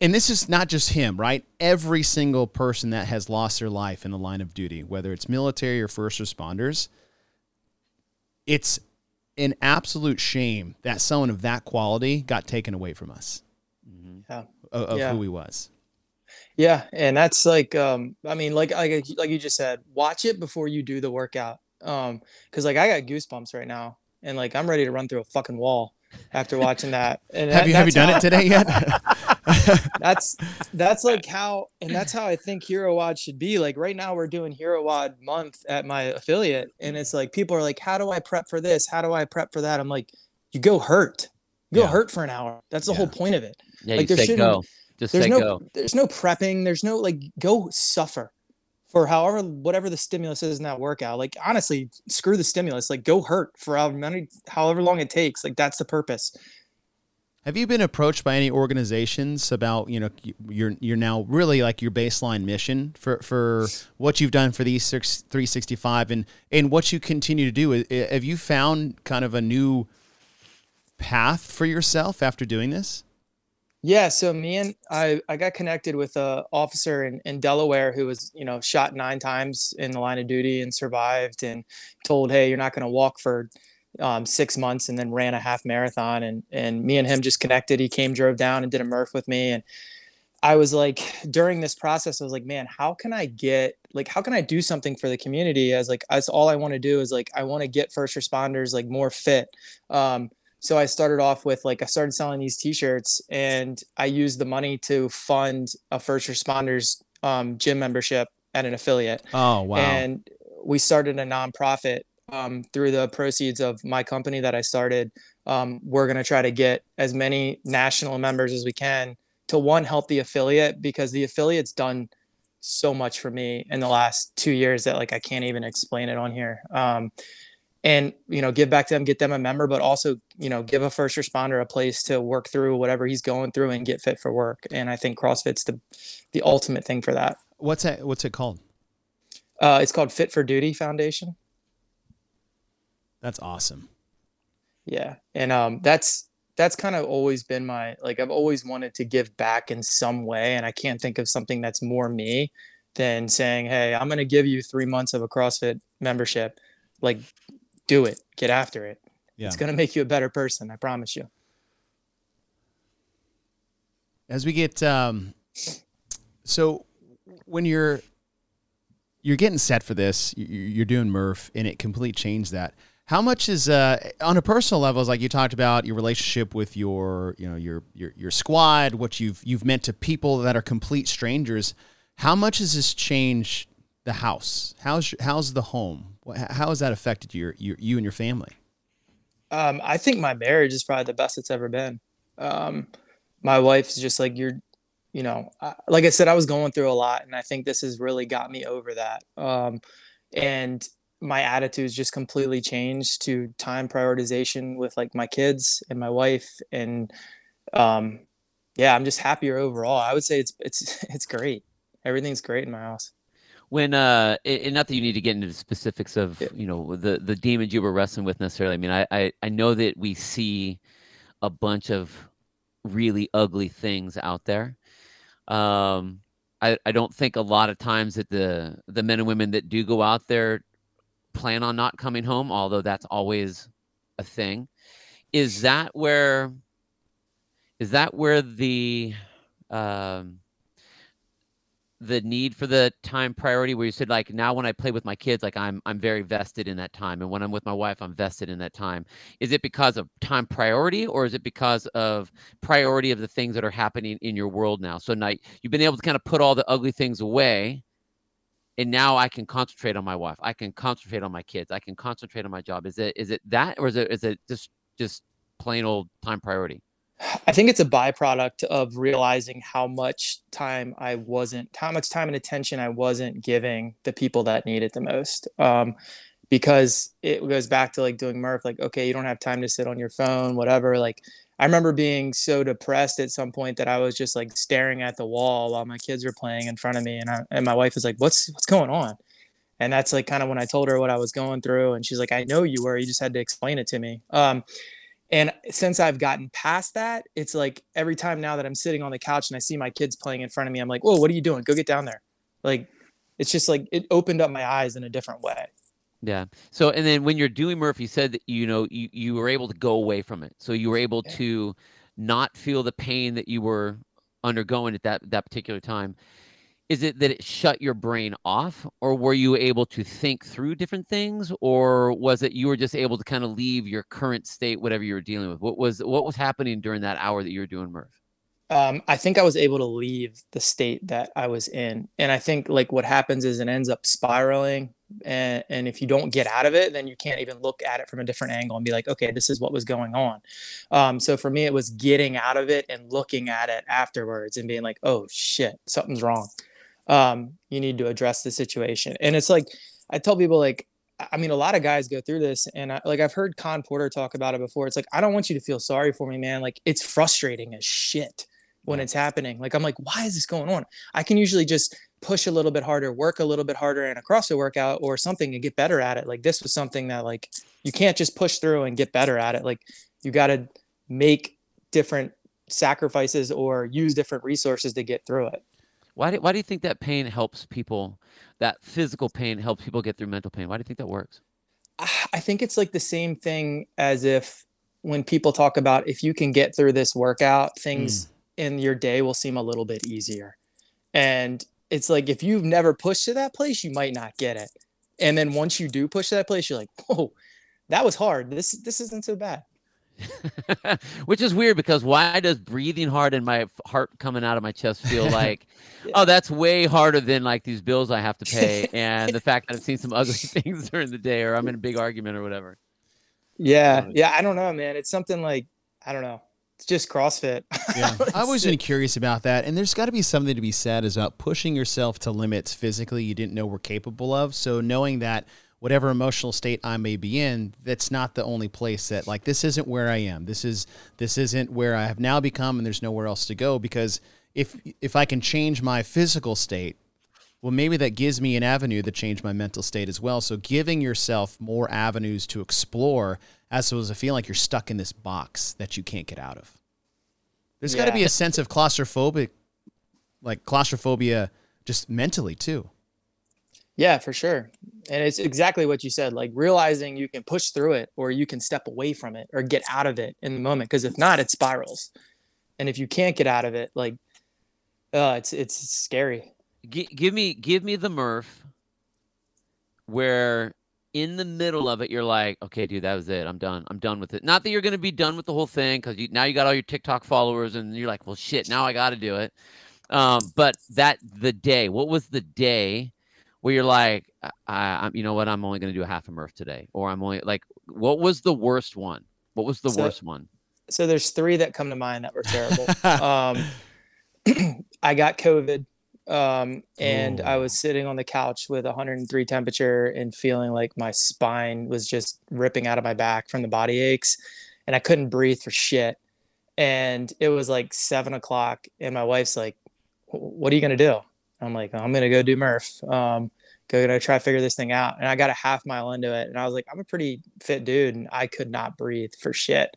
and this is not just him, right? Every single person that has lost their life in the line of duty, whether it's military or first responders, it's an absolute shame that someone of that quality got taken away from us Yeah. of, of Yeah. who he was. Yeah, and that's like um I mean like like like you just said, watch it before you do the workout. Um cuz like I got goosebumps right now and like I'm ready to run through a fucking wall after watching that. And Have that- you have you done how- it today yet? that's that's like how and that's how I think Hero WOD should be. Like right now we're doing Hero WOD month at my affiliate and it's like people are like how do I prep for this? How do I prep for that? I'm like you go hurt. You Go Yeah. hurt for an hour. That's the whole point of it. Yeah, like you there say shouldn't go. Just there's say no go. there's no prepping, there's no like go suffer for however whatever the stimulus is in that workout. Like honestly, screw the stimulus. Like go hurt for however many however long it takes. Like that's the purpose. Have you been approached by any organizations about you know you're you're now really like your baseline mission for for what you've done for these six, 365 and and what you continue to do? Have you found kind of a new path for yourself after doing this? Yeah, so me and I I got connected with a officer in, in Delaware who was, you know, shot nine times in the line of duty and survived and told, hey, you're not going to walk for um, six months and then ran a half marathon and and me and him just connected. He came, drove down and did a Murph with me. And I was like, during this process, I was like, man, how can I get like how can I do something for the community? As like that's all I want to do is like I want to get first responders like more fit. Um, so I started off with like I started selling these T-shirts, and I used the money to fund a first responders um, gym membership at an affiliate. Oh wow! And we started a nonprofit um, through the proceeds of my company that I started. Um, we're gonna try to get as many national members as we can to one help the affiliate because the affiliate's done so much for me in the last two years that like I can't even explain it on here. Um, and you know give back to them get them a member but also you know give a first responder a place to work through whatever he's going through and get fit for work and i think crossfit's the the ultimate thing for that What's that? What's it called? uh, it's called fit for duty foundation That's awesome. yeah and um that's that's kind of always been my like i've always wanted to give back in some way and i can't think of something that's more me than saying hey i'm going to give you three months of a crossfit membership like do it. Get after it. Yeah. it's going to make you a better person i promise you. As we get um so when you're you're getting set for this you- you're doing murph and it completely changed that. How much is uh on a personal level is like you talked about your relationship with your you know your your your squad what you've you've meant to people that are complete strangers. How much has this changed the house? How's how's the home how has that affected your, your you and your family Um, I think my marriage is probably the best it's ever been. Um, my wife's just like you're you know, uh, like I said, I was going through a lot, and I think this has really got me over that. Um, and my attitudes just completely changed to time prioritization with like my kids and my wife, and um, yeah, I'm just happier overall. I would say it's it's it's great. Everything's great in my house when uh and not that you need to get into the specifics of you know the the demons you were wrestling with necessarily. I mean I, I i know that we see a bunch of really ugly things out there. Um i i don't think a lot of times that the the men and women that do go out there plan on not coming home although that's always a thing. Is that where is that where the um the need for the time priority where you said like now when i play with my kids like i'm i'm very vested in that time. And when i'm with my wife i'm vested in that time. Is it because of time priority or is it because of priority of the things that are happening in your world now? So now you've been able to kind of put all the ugly things away and now i can concentrate on my wife. I can concentrate on my kids. I can concentrate on my job. Is it is it that or is it is it just just plain old time priority I think it's a byproduct of realizing how much time I wasn't, how much time and attention I wasn't giving the people that need it the most. Um, because it goes back to like doing Murph, like, okay, you don't have time to sit on your phone, whatever. Like, I remember being so depressed at some point that I was just like staring at the wall while my kids were playing in front of me, and I, and my wife was like, "What's what's going on?" And that's like kind of when I told her what I was going through, and she's like, "I know you were. You just had to explain it to me." Um, and since I've gotten past that, it's like every time now that I'm sitting on the couch and I see my kids playing in front of me, I'm like, whoa, what are you doing? Go get down there. Like, it's just like it opened up my eyes in a different way. Yeah. So, and then when you're doing Murphy, you said that, you know, you, you were able to go away from it. So you were able yeah. to not feel the pain that you were undergoing at that, that particular time is it that it shut your brain off or were you able to think through different things or was it you were just able to kind of leave your current state whatever you were dealing with? What was what was happening during that hour that you were doing murph um, i think i was able to leave the state that i was in and i think like what happens is it ends up spiraling and, and if you don't get out of it then you can't even look at it from a different angle and be like okay this is what was going on. Um, so for me it was getting out of it and looking at it afterwards and being like oh shit something's wrong um, you need to address the situation. And it's like I tell people like I mean, a lot of guys go through this, and I, like I've heard Khan Porter talk about it before. It's like I don't want you to feel sorry for me, man. Like it's frustrating as shit when it's happening. Like I'm like, why is this going on? I can usually just push a little bit harder, work a little bit harder in a CrossFit workout or something and get better at it. Like this was something that like you can't just push through and get better at it. Like you got to make different sacrifices or use different resources to get through it. Why do, why do you think that pain helps people? That physical pain helps people get through mental pain. Why do you think that works? I think it's like the same thing as if when people talk about if you can get through this workout, things mm. in your day will seem a little bit easier. And it's like if you've never pushed to that place, you might not get it. And then once you do push to that place, you're like, whoa, that was hard. This this isn't so bad. Which is weird because why does breathing hard and my heart coming out of my chest feel like, yeah. oh, that's way harder than like these bills I have to pay and the fact that I've seen some ugly things during the day or I'm in a big argument or whatever. Yeah. Yeah. I don't know, man. It's something like, I don't know. It's just CrossFit. Yeah. I've always been curious about that. And there's got to be something to be said about pushing yourself to limits physically you didn't know were capable of. So knowing that whatever emotional state I may be in, that's not the only place that like this isn't where I am. This is this isn't where I have now become and there's nowhere else to go because if if I can change my physical state, well maybe that gives me an avenue to change my mental state as well. So giving yourself more avenues to explore as opposed to feel like you're stuck in this box that you can't get out of. There's yeah. got to be a sense of claustrophobic like claustrophobia just mentally too. Yeah, for sure. And it's exactly what you said, like realizing you can push through it or you can step away from it or get out of it in the moment. Cause if not, it spirals. And if you can't get out of it, like, uh, it's, it's scary. G- give me, give me the Murph where in the middle of it, you're like, okay, dude, that was it. I'm done. I'm done with it. Not that you're going to be done with the whole thing because now you got all your TikTok followers and you're like, well, shit, now I got to do it. Um, but that the day, what was the day where you're like, I, I you know what, I'm only going to do a half a Murph today, or I'm only like, what was the worst one? What was the so, worst one? So there's three that come to mind that were terrible. um, I got COVID um, and I was sitting on the couch with 103 temperature and feeling like my spine was just ripping out of my back from the body aches, and I couldn't breathe for shit. And it was like seven o'clock, and my wife's like, "What are you gonna do?" I'm like, "I'm gonna go do Murph. Um, gonna try to figure this thing out." And I got a half mile into it, and I was like, "I'm a pretty fit dude, and I could not breathe for shit."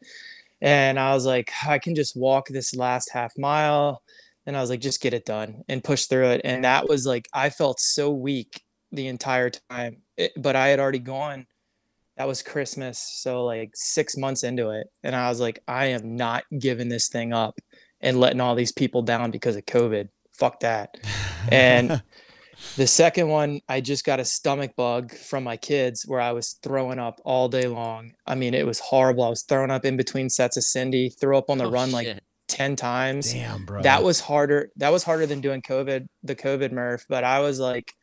And I was like, "I can just walk this last half mile." and I was like, just get it done and push through it. And that was like, I felt so weak the entire time, it, but I had already gone. That was Christmas. So, like, six months into it. And I was like, I am not giving this thing up and letting all these people down because of COVID. Fuck that. And the second one, I just got a stomach bug from my kids where I was throwing up all day long. I mean, it was horrible. I was throwing up in between sets of Cindy, threw up on the Oh, run like 10 times. Damn, bro. That was harder. That was harder than doing COVID, the COVID Murph. But I was like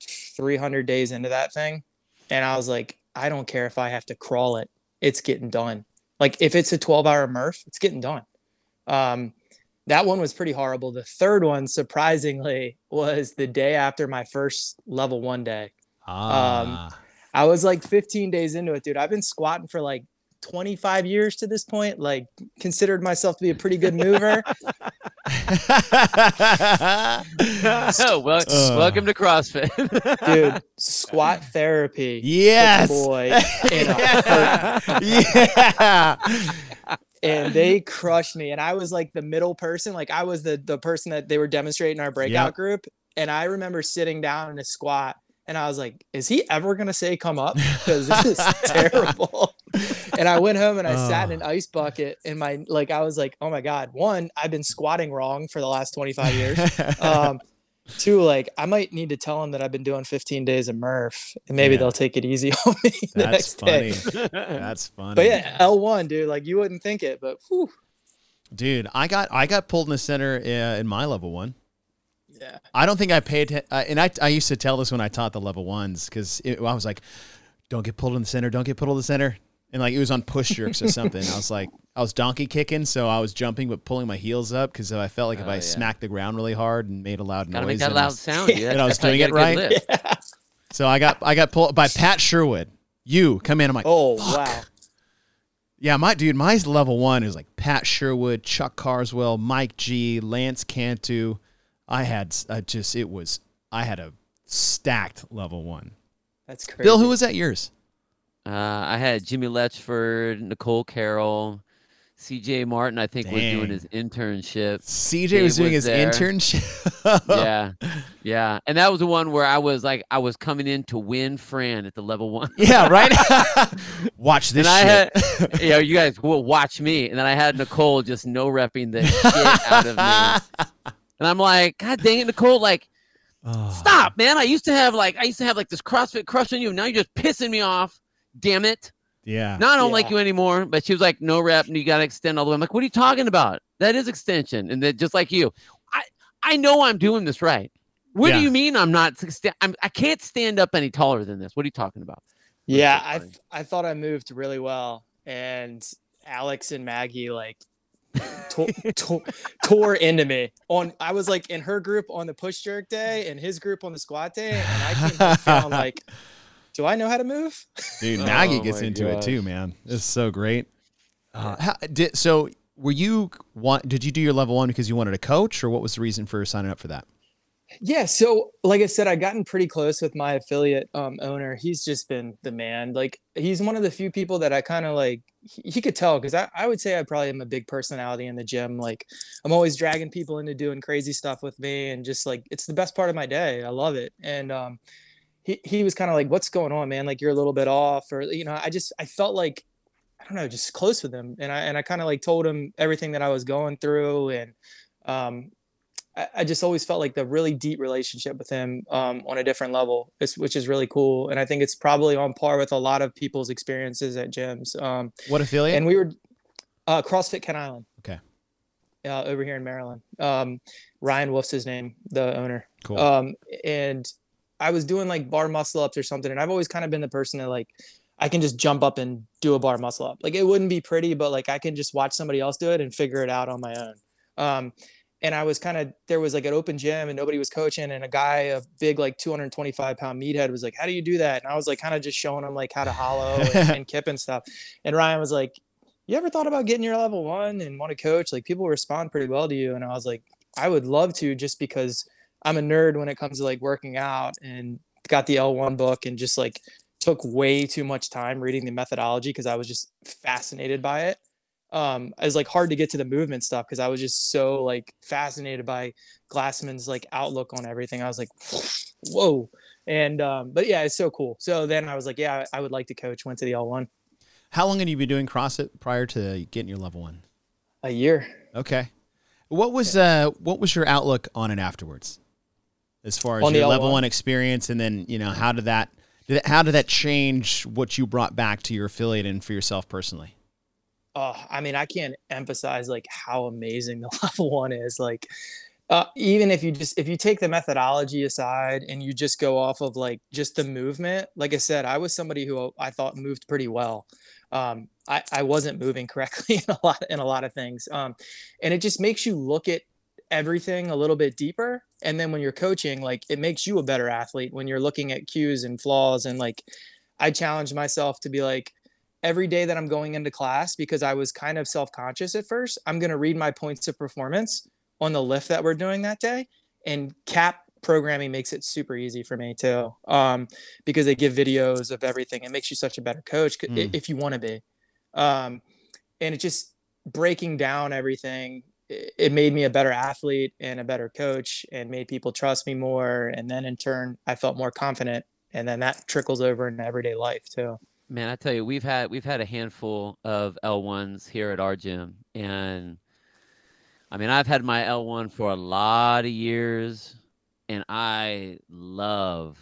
300 days into that thing. And I was like, I don't care if I have to crawl it. It's getting done. Like if it's a 12 hour Murph, it's getting done. Um, that one was pretty horrible. The third one, surprisingly, was the day after my first level one day. Ah. Um, I was like 15 days into it, dude. I've been squatting for like 25 years to this point. Like, considered myself to be a pretty good mover. oh, well, Uh. welcome to CrossFit, dude. Squat therapy. took Yes. boy. in yeah. And they crushed me. And I was like the middle person. Like I was the the person that they were demonstrating our breakout Yep. group. And I remember sitting down in a squat and I was like, is he ever gonna say come up? Because this is terrible. and I went home and I sat in an ice bucket and my like I was like, oh my God, one, I've been squatting wrong for the last 25 years. Um Two, like I might need to tell them that I've been doing 15 days of Murph, and maybe Yeah. they'll take it easy on me the That's next day. funny. That's funny. But yeah, L1, dude, like you wouldn't think it, but whew, Dude, I got I got pulled in the center uh, in my level one. yeah. I don't think I paid, uh, and I, I used to tell this when I taught the level ones because I was like, "Don't get pulled in the center, don't get pulled in the center," and like it was on push jerks or something. I was like, I was donkey kicking, so I was jumping but pulling my heels up because I felt like if Oh, I yeah. smacked the ground really hard and made a loud Gotta noise, make that and loud was- sound. dude. and I was That's how you doing it get a good right. lift. So I got I got pulled by Pat Sherwood. You come in, I'm like, Oh Fuck. wow. Yeah, my dude, my level one is like Pat Sherwood, Chuck Carswell, Mike G, Lance Cantu. I had uh, just it was I had a stacked level one. That's crazy. Bill, who was that yours? Uh, I had Jimmy Letchford, Nicole Carroll, C.J. Martin. I think was doing his internship. CJ was doing was his there. internship. yeah, yeah, and that was the one where I was like, I was coming in to win Fran at the level one. yeah, right. Watch this and I had, you know, you guys will watch me, and then I had Nicole just no repping the shit out of me, and I'm like, God dang it, Nicole, like. Oh. Stop, man! I used to have like I used to have like this CrossFit crush on you. Now you're just pissing me off. Damn it! Yeah. Now I don't like you anymore. But she was like, no rep, and you got to extend all the way. I'm like, what are you talking about? That is extension. And then just like you, I I know I'm doing this right. What Yeah. do you mean I'm not? I'm, I can't stand up any taller than this. What are you talking about? Yeah, I funny. I thought I moved really well, and Alex and Maggie like tore, tore, tore into me. On I was like in her group on the push jerk day, and his group on the squat day, and I came home feeling like, do I know how to move? Dude, Maggie Oh gets my into it too, man. It's so great. Uh, how, did, so, were you want? Did you do your level one because you wanted a coach, or what was the reason for signing up for that? Yeah, so like I said, I've gotten pretty close with my affiliate um, owner. He's just been the man. Like he's one of the few people that I kind of like. He, he could tell because I, I would say I probably am a big personality in the gym. Like I'm always dragging people into doing crazy stuff with me, and just like it's the best part of my day. I love it. And um, he he was kind of like, "What's going on, man? Like you're a little bit off," or you know, I just I felt like I don't know, just close with him, and I and I kind of like told him everything that I was going through, and um, I, I just always felt like the really deep relationship with him um, on a different level, which is really cool. And I think it's probably on par with a lot of people's experiences at gyms. Um, What affiliate? and we were uh, CrossFit Kent Island. Okay. Uh, over here in Maryland. Um, Ryan Wolf's his name, the owner. Cool. Um, and I was doing like bar muscle ups or something, and I've always kind of been the person that like I can just jump up and do a bar muscle up. Like it wouldn't be pretty, but like I can just watch somebody else do it and figure it out on my own. Um, and I was kind of there was like an open gym and nobody was coaching and a guy a big like 225 pound meathead was like how do you do that and I was like kind of just showing him like how to hollow and, and kip and stuff and Ryan was like you ever thought about getting your level one and want to coach like people respond pretty well to you and I was like I would love to just because I'm a nerd when it comes to like working out and got the L1 book and just like took way too much time reading the methodology because I was just fascinated by it. Um it was like hard to get to the movement stuff because i was just so like fascinated by glassman's like outlook on everything. I was like whoa. And um but yeah it's so cool. So then i was like yeah i would like to coach went to the l1 how long had you been doing crossfit prior to getting your level one? A year. Okay. What was uh what was your outlook on it afterwards as far as On your level L1? one experience and then you know how did that did how did that change what you brought back to your affiliate and for yourself personally oh, I mean, I can't emphasize like how amazing the level one is. Like, uh, even if you just if you take the methodology aside and you just go off of like just the movement, like I said, I was somebody who I thought moved pretty well. Um, I, I wasn't moving correctly in a lot in a lot of things, um, and it just makes you look at everything a little bit deeper. And then when you're coaching, like it makes you a better athlete when you're looking at cues and flaws. And like, I challenge myself to be like, every day that I'm going into class because I was kind of self conscious at first. I'm going to read my points of performance on the lift that we're doing that day. And CAP programming makes it super easy for me too, um, because they give videos of everything. It makes you such a better coach Mm. if you want to be. Um, and it just breaking down everything. It it made me a better athlete and a better coach and made people trust me more. And then in turn, I felt more confident. And then that trickles over in everyday life too. Man, I tell you, we've had we've had a handful of L1s here at our gym, and I mean, I've had my L1 for a lot of years, and I love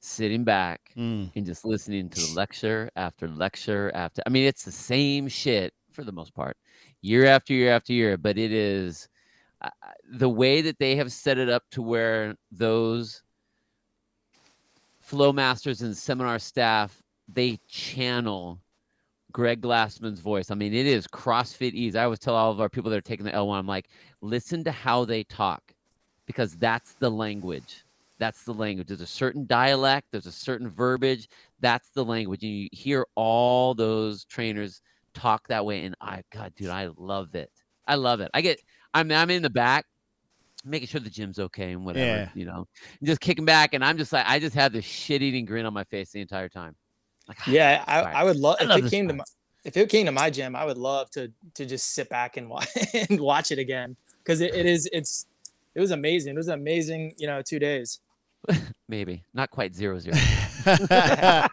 sitting back Mm. and just listening to the lecture after lecture after. I mean, it's the same shit for the most part, year after year after year, but it is uh, the way that they have set it up to where those flow masters and seminar staff they channel Greg Glassman's voice. I mean, it is CrossFit ease. I always tell all of our people that are taking the L1, I'm like, listen to how they talk because that's the language. That's the language. There's a certain dialect, there's a certain verbiage. That's the language. And you hear all those trainers talk that way. And I, God, dude, I love it. I love it. I get, I'm, I'm in the back making sure the gym's okay and whatever, Yeah. you know, just kicking back. And I'm just like, I just have this shit eating grin on my face the entire time. Like, Yeah, I, I would love I if love it this came to my if it came to my gym, I would love to to just sit back and watch and watch it again because it, it is it's it was amazing. It was amazing, you know, two days. maybe not quite zero zero.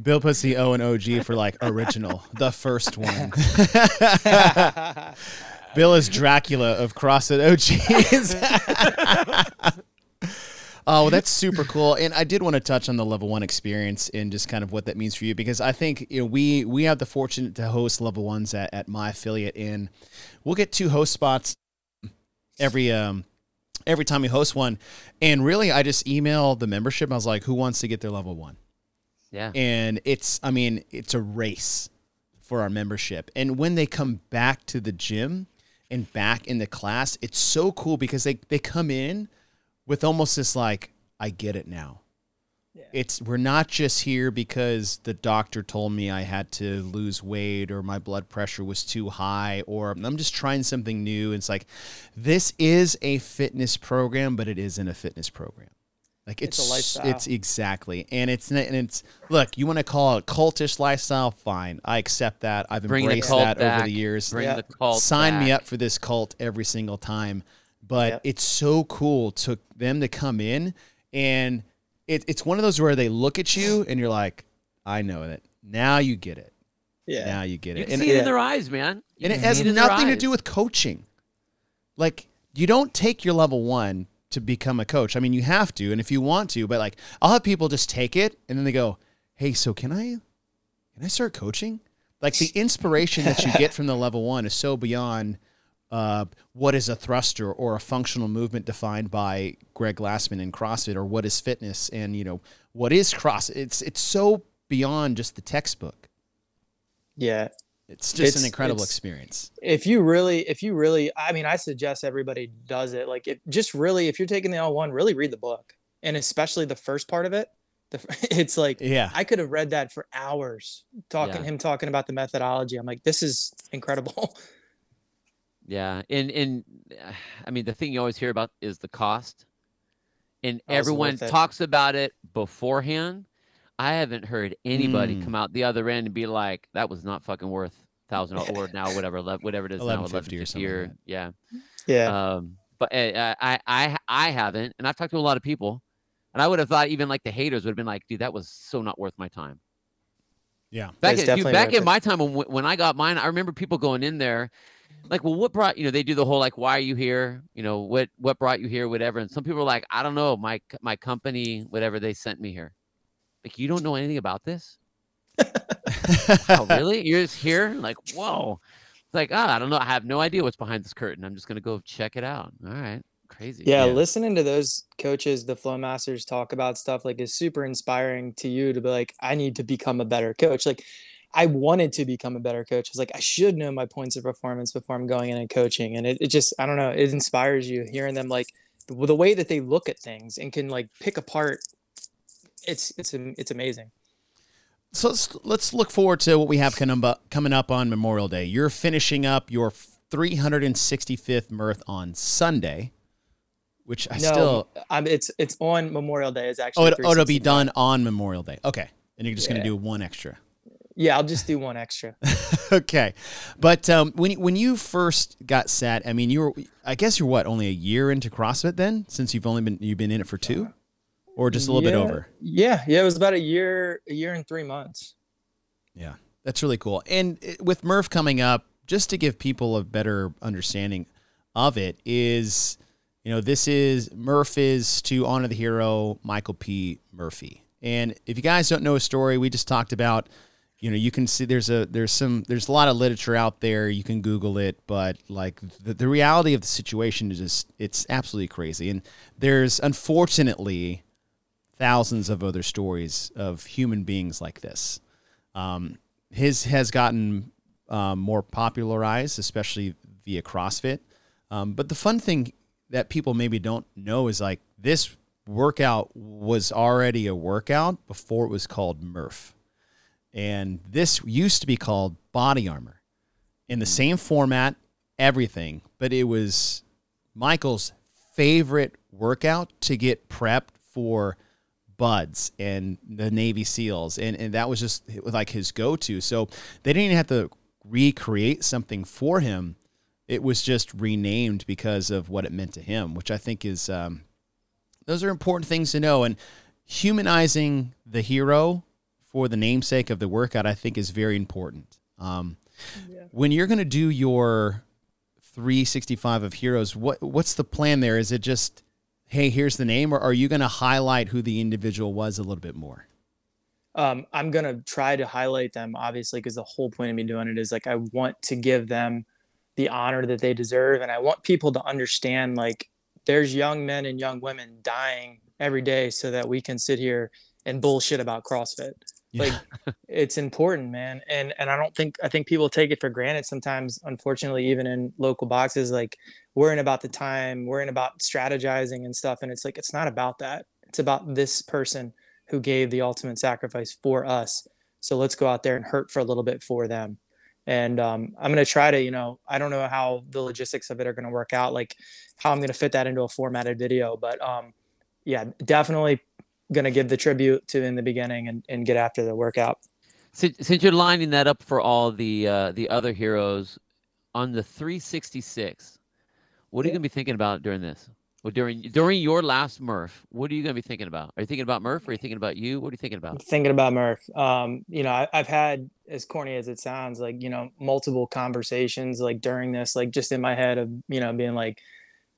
Bill puts the O and OG for like original, the first one. Bill is Dracula of CrossFit OGs. Oh, well, that's super cool. And I did want to touch on the level one experience and just kind of what that means for you because I think you know we we have the fortune to host level ones at, at my affiliate and we'll get two host spots every um every time we host one. And really I just email the membership. I was like, who wants to get their level one? Yeah. And it's I mean, it's a race for our membership. And when they come back to the gym and back in the class, it's so cool because they, they come in with almost this like, I get it now. It's we're not just here because the doctor told me I had to lose weight or my blood pressure was too high or I'm just trying something new. It's like this is a fitness program, but it isn't a fitness program. Like It's it's a lifestyle. It's exactly, and it's and it's look. You want to call it cultish lifestyle? Fine, I accept that. I've Bring the embraced cult that over the years. Bring Yeah. the cult. Sign me up for this cult every single time. But Yep. it's so cool to them to come in, and it, it's one of those where they look at you and you're like, I know it. Now you get it. Yeah. Now you get You it. can And, see it yeah. in their eyes, man. You and it has see in their nothing to do with coaching. Like you don't take your level one to become a coach. I mean, you have to, and if you want to, but like I'll have people just take it and then they go, "Hey, so can I, can I start coaching?" Like the inspiration that you get from the level one is so beyond uh, what is a thruster or a functional movement defined by Greg Glassman in CrossFit, or what is fitness, and you know what is cross. It's it's so beyond just the textbook. Yeah. It's just It's- an incredible experience. if you really if you really i mean i suggest everybody does it like it just really if you're taking the l1 really read the book and especially the first part of it the, it's like Yeah. i could have read that for hours talking Yeah. him talking about the methodology i'm like this is incredible Yeah, and and I mean the thing you always hear about is the cost, and Oh, everyone talks about it beforehand. I haven't heard anybody Mm. come out the other end and be like, "That was not fucking worth thousand or now whatever whatever it is now, 1150 or 1150 something like yeah." yeah Um, but uh, I I I haven't, and I've talked to a lot of people, and I would have thought even like the haters would have been like, "Dude, that was so not worth my time." Yeah. Back It's in, dude, back in it. my time when when I got mine, I remember people going in there, like, "Well, what brought you know?" They do the whole like, "Why are you here?" You know, what what brought you here, whatever. And some people are like, "I don't know, my my company, whatever they sent me here." Like, you don't know anything about this? oh, really? You're just here? Like, whoa. It's like, ah, I don't know. I have no idea what's behind this curtain. I'm just gonna go check it out. All right, crazy. yeah, listening to those coaches the flow masters talk about stuff like is super inspiring to you to be like i need to become a better coach like i wanted to become a better coach i was like i should know my points of performance before i'm going in and coaching and it, it just i don't know it inspires you hearing them like the, the way that they look at things and can like pick apart it's it's it's amazing So let's let's look forward to what we have coming up on Memorial Day. You're finishing up your 365th Murph on Sunday, which I no still I'm, it's it's on memorial day is actually oh, it, oh it'll be done on Memorial Day. Okay, and you're just Yeah. gonna do one extra. yeah i'll just do one extra okay, but um, when you- when you first got set, I mean, you were I guess you're what only a year into CrossFit then, since you've only been you've been in it for two, or just a little bit over. yeah yeah it was about a year a year and three months Yeah, that's really cool. And with Murph coming up, just to give people a better understanding of it, is you know this is Murph is to honor the hero Michael P. Murphy. And if you guys don't know his story, we just talked about. You know, you can see there's a there's some there's a lot of literature out there. You can Google it, but like the, the reality of the situation is just it's absolutely crazy. And there's unfortunately thousands of other stories of human beings like this. Um, his has gotten um, more popularized, especially via CrossFit. Um, but the fun thing that people maybe don't know is like this workout was already a workout before it was called Murph. And this used to be called Body Armor in the same format, everything, but it was Michael's favorite workout to get prepped for BUD/S and the Navy SEALs. And, and that was just like his go to. So they didn't even have to recreate something for him. It was just renamed because of what it meant to him, which I think is, um, those are important things to know. And humanizing the hero for the namesake of the workout, I think is very important. Um, When you're going to do your 365 of heroes, what what's the plan there? Is it just, hey, here's the name, or are you going to highlight who the individual was a little bit more? um, I'm gonna try to highlight them, obviously, because the whole point of me doing it is like I want to give them the honor that they deserve, and I want people to understand like there's young men and young women dying every day so that we can sit here and bullshit about CrossFit. Like it's important, man, and and I don't think I think people take it for granted sometimes. Unfortunately, even in local boxes, like worrying about the time, worrying about strategizing and stuff, and it's like it's not about that. It's about this person who gave the ultimate sacrifice for us. So let's go out there and hurt for a little bit for them. And um, I'm going to try to, you know, I don't know how the logistics of it are going to work out, like how I'm going to fit that into a formatted video. But um, yeah, definitely going to give the tribute to in the beginning and, and get after the workout. Since, since you're lining that up for all the uh, the other heroes on the 366, what are you gonna be thinking about during this? Well, during during your last Murph, what are you gonna be thinking about? Are you thinking about Murph? Or are you thinking about you? What are you thinking about? thinking about Murph. Um, you know, I, I've had as corny as it sounds, like you know, multiple conversations like during this, like just in my head of you know being like,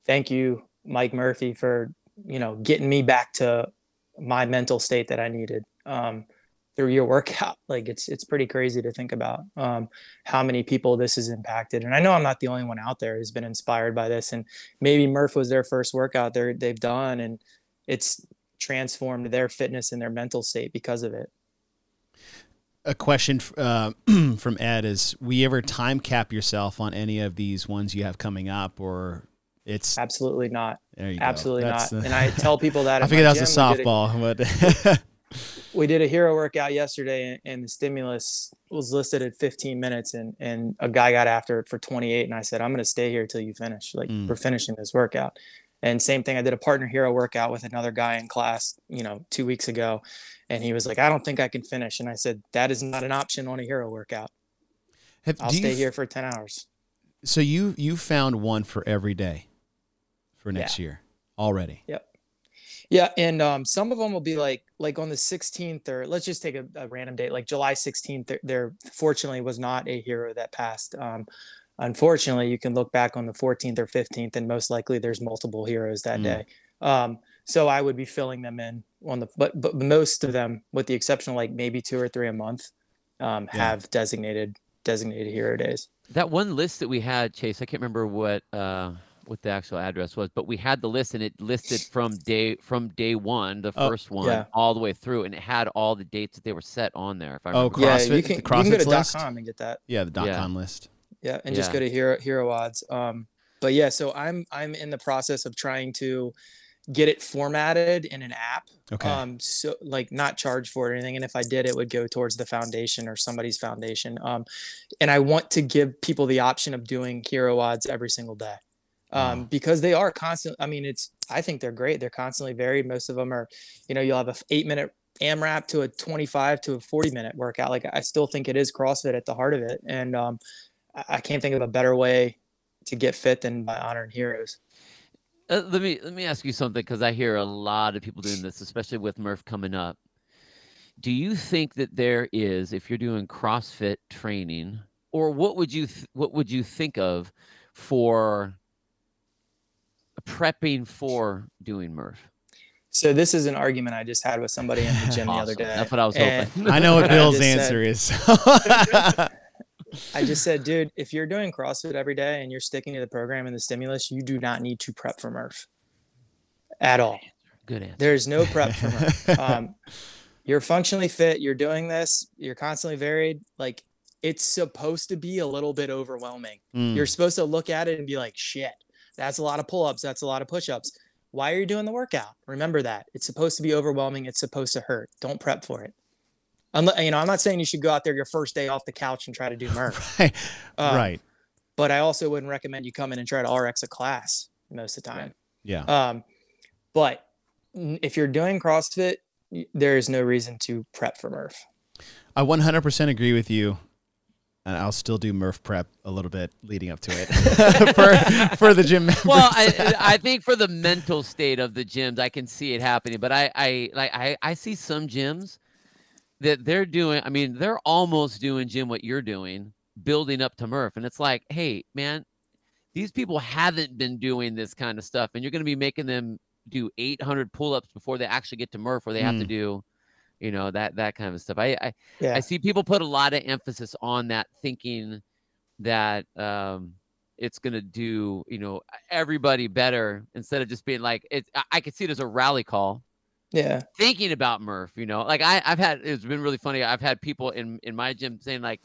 "Thank you, Mike Murphy, for you know getting me back to my mental state that I needed um, through your workout." Like it's it's pretty crazy to think about um, how many people this has impacted, and I know I'm not the only one out there who's been inspired by this, and maybe Murph was their first workout they they've done, and it's transformed their fitness and their mental state because of it. a question uh, from Ed is: We ever time cap yourself on any of these ones you have coming up, or it's absolutely not. There you absolutely not. That's, and I tell people that. I at figured that was a gym, did softball, but we did a hero workout yesterday and, the stimulus was listed at 15 minutes and and a guy got after it for 28 and i said i'm going to stay here till you finish like Mm. we're finishing this workout and same thing i did a partner hero workout with another guy in class you know two weeks ago and he was like i don't think i can finish and i said that is not an option on a hero workout Have- i'll do you stay here for 10 hours so you you found one for every day for next year already. Yep. Yeah, and um, some of them will be like like on the 16th or let's just take a, a random date like July 16th. There, there fortunately was not a hero that passed. Um, unfortunately, you can look back on the 14th or 15th, and most likely there's multiple heroes that Mm. day. Um, so I would be filling them in on the but but most of them, with the exception of like maybe two or three a month, um, Yeah. have designated designated hero days. That one list that we had, Chase, I can't remember what uh what the actual address was, but we had the list and it listed from day from day one, the Oh, first one, yeah. all the way through, and it had all the dates that they were set on there. If I Oh, remember. Yeah, CrossFit, you can the you can go to list? .com and get that. Yeah, the dot Yeah. com list. yeah and just go to hero hero WODs um but yeah so i'm i'm in the process of trying to get it formatted in an app Okay. um so like not charge for it or anything and if i did it would go towards the foundation or somebody's foundation um and i want to give people the option of doing hero WODs every single day um because they are constant i mean it's i think they're great they're constantly varied most of them are you know you'll have a eight minute AMRAP to a 25 to a 40 minute workout. Like I still think it is CrossFit at the heart of it. And um, I I can't think of a better way to get fit than by honoring heroes. Uh, let me let me ask you something because I hear a lot of people doing this, especially with Murph coming up. Do you think that there is, if you're doing CrossFit training, or what would you th- what would you think of for prepping for doing Murph? So this is an argument I just had with somebody in the gym the other day. That's what I was hoping. I know what Bill's just said- answer is. I just said, dude, if you're doing CrossFit every day and you're sticking to the program and the stimulus, you do not need to prep for Murph at all. Good answer. There's no prep for Murph. um, you're functionally fit. You're doing this. You're constantly varied. Like it's supposed to be a little bit overwhelming. Mm. You're supposed to look at it and be like, shit, that's a lot of pull-ups. That's a lot of push-ups. Why are you doing the workout? Remember that it's supposed to be overwhelming. It's supposed to hurt. Don't prep for it. Unless, you know, I'm not saying you should go out there your first day off the couch and try to do Murph. right. Um, right. But I also wouldn't recommend you come in and try to RX a class most of the time. Yeah. Um, but if you're doing CrossFit, there is no reason to prep for Murph. I 100% agree with you. And I'll still do Murph prep a little bit leading up to it for, for the gym members. Well, I, I think for the mental state of the gyms, I can see it happening. But I, I like I, I see some gyms that they're doing. I mean, they're almost doing Jim what you're doing, building up to Murph, and it's like, hey, man, these people haven't been doing this kind of stuff, and you're going to be making them do 800 pull-ups before they actually get to Murph, where they have to Mm. do, you know, that that kind of stuff. I, I Yeah. I see people put a lot of emphasis on that, thinking that um, it's gonna do you know everybody better instead of just being like it. I- I could see it as a rally call, Yeah. thinking about Murph. You know, like I, I've had it's been really funny. I've had people in in my gym saying like,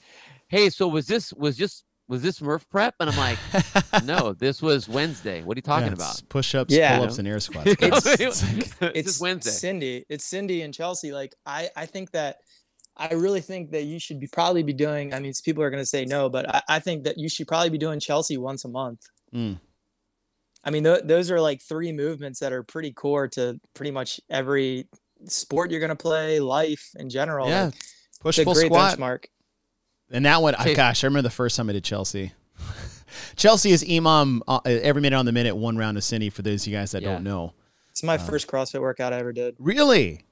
"Hey, so was this was just was this Murph prep?" And I'm like, "No, this was Wednesday. What are you talking about?" Push ups, Yeah. pull ups, and air squats. You it's, It's like- it's Wednesday. Cindy. It's Cindy and Chelsea. Like I, I think that I really think that you should be probably be doing. I mean, people are going to say no, but I, I think that you should probably be doing Chelsea once a month. Mm. I mean, th- those are like three movements that are pretty core to pretty much every sport you're going to play, life in general. Yeah. Like, Push it's a great squat. benchmark. And that one, oh, gosh, I remember the first time I did Chelsea. Chelsea is EMOM uh, every minute on the minute, one round of Cindy for those of you guys that Yeah. don't know. It's my Uh, first CrossFit workout I ever did. Really?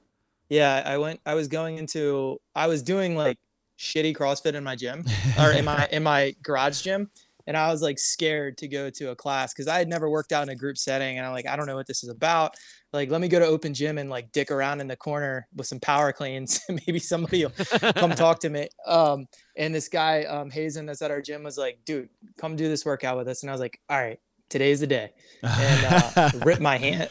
Yeah, I went. I was going into. I was doing like shitty CrossFit in my gym or in my in my garage gym, and I was like scared to go to a class because I had never worked out in a group setting, and I'm like, I don't know what this is about. Like, let me go to open gym and like dick around in the corner with some power cleans. Maybe somebody will come talk to me. Um, and this guy, um, Hazen, that's at our gym, was like, dude, come do this workout with us. And I was like, all right, today's the day. And uh, rip my hand,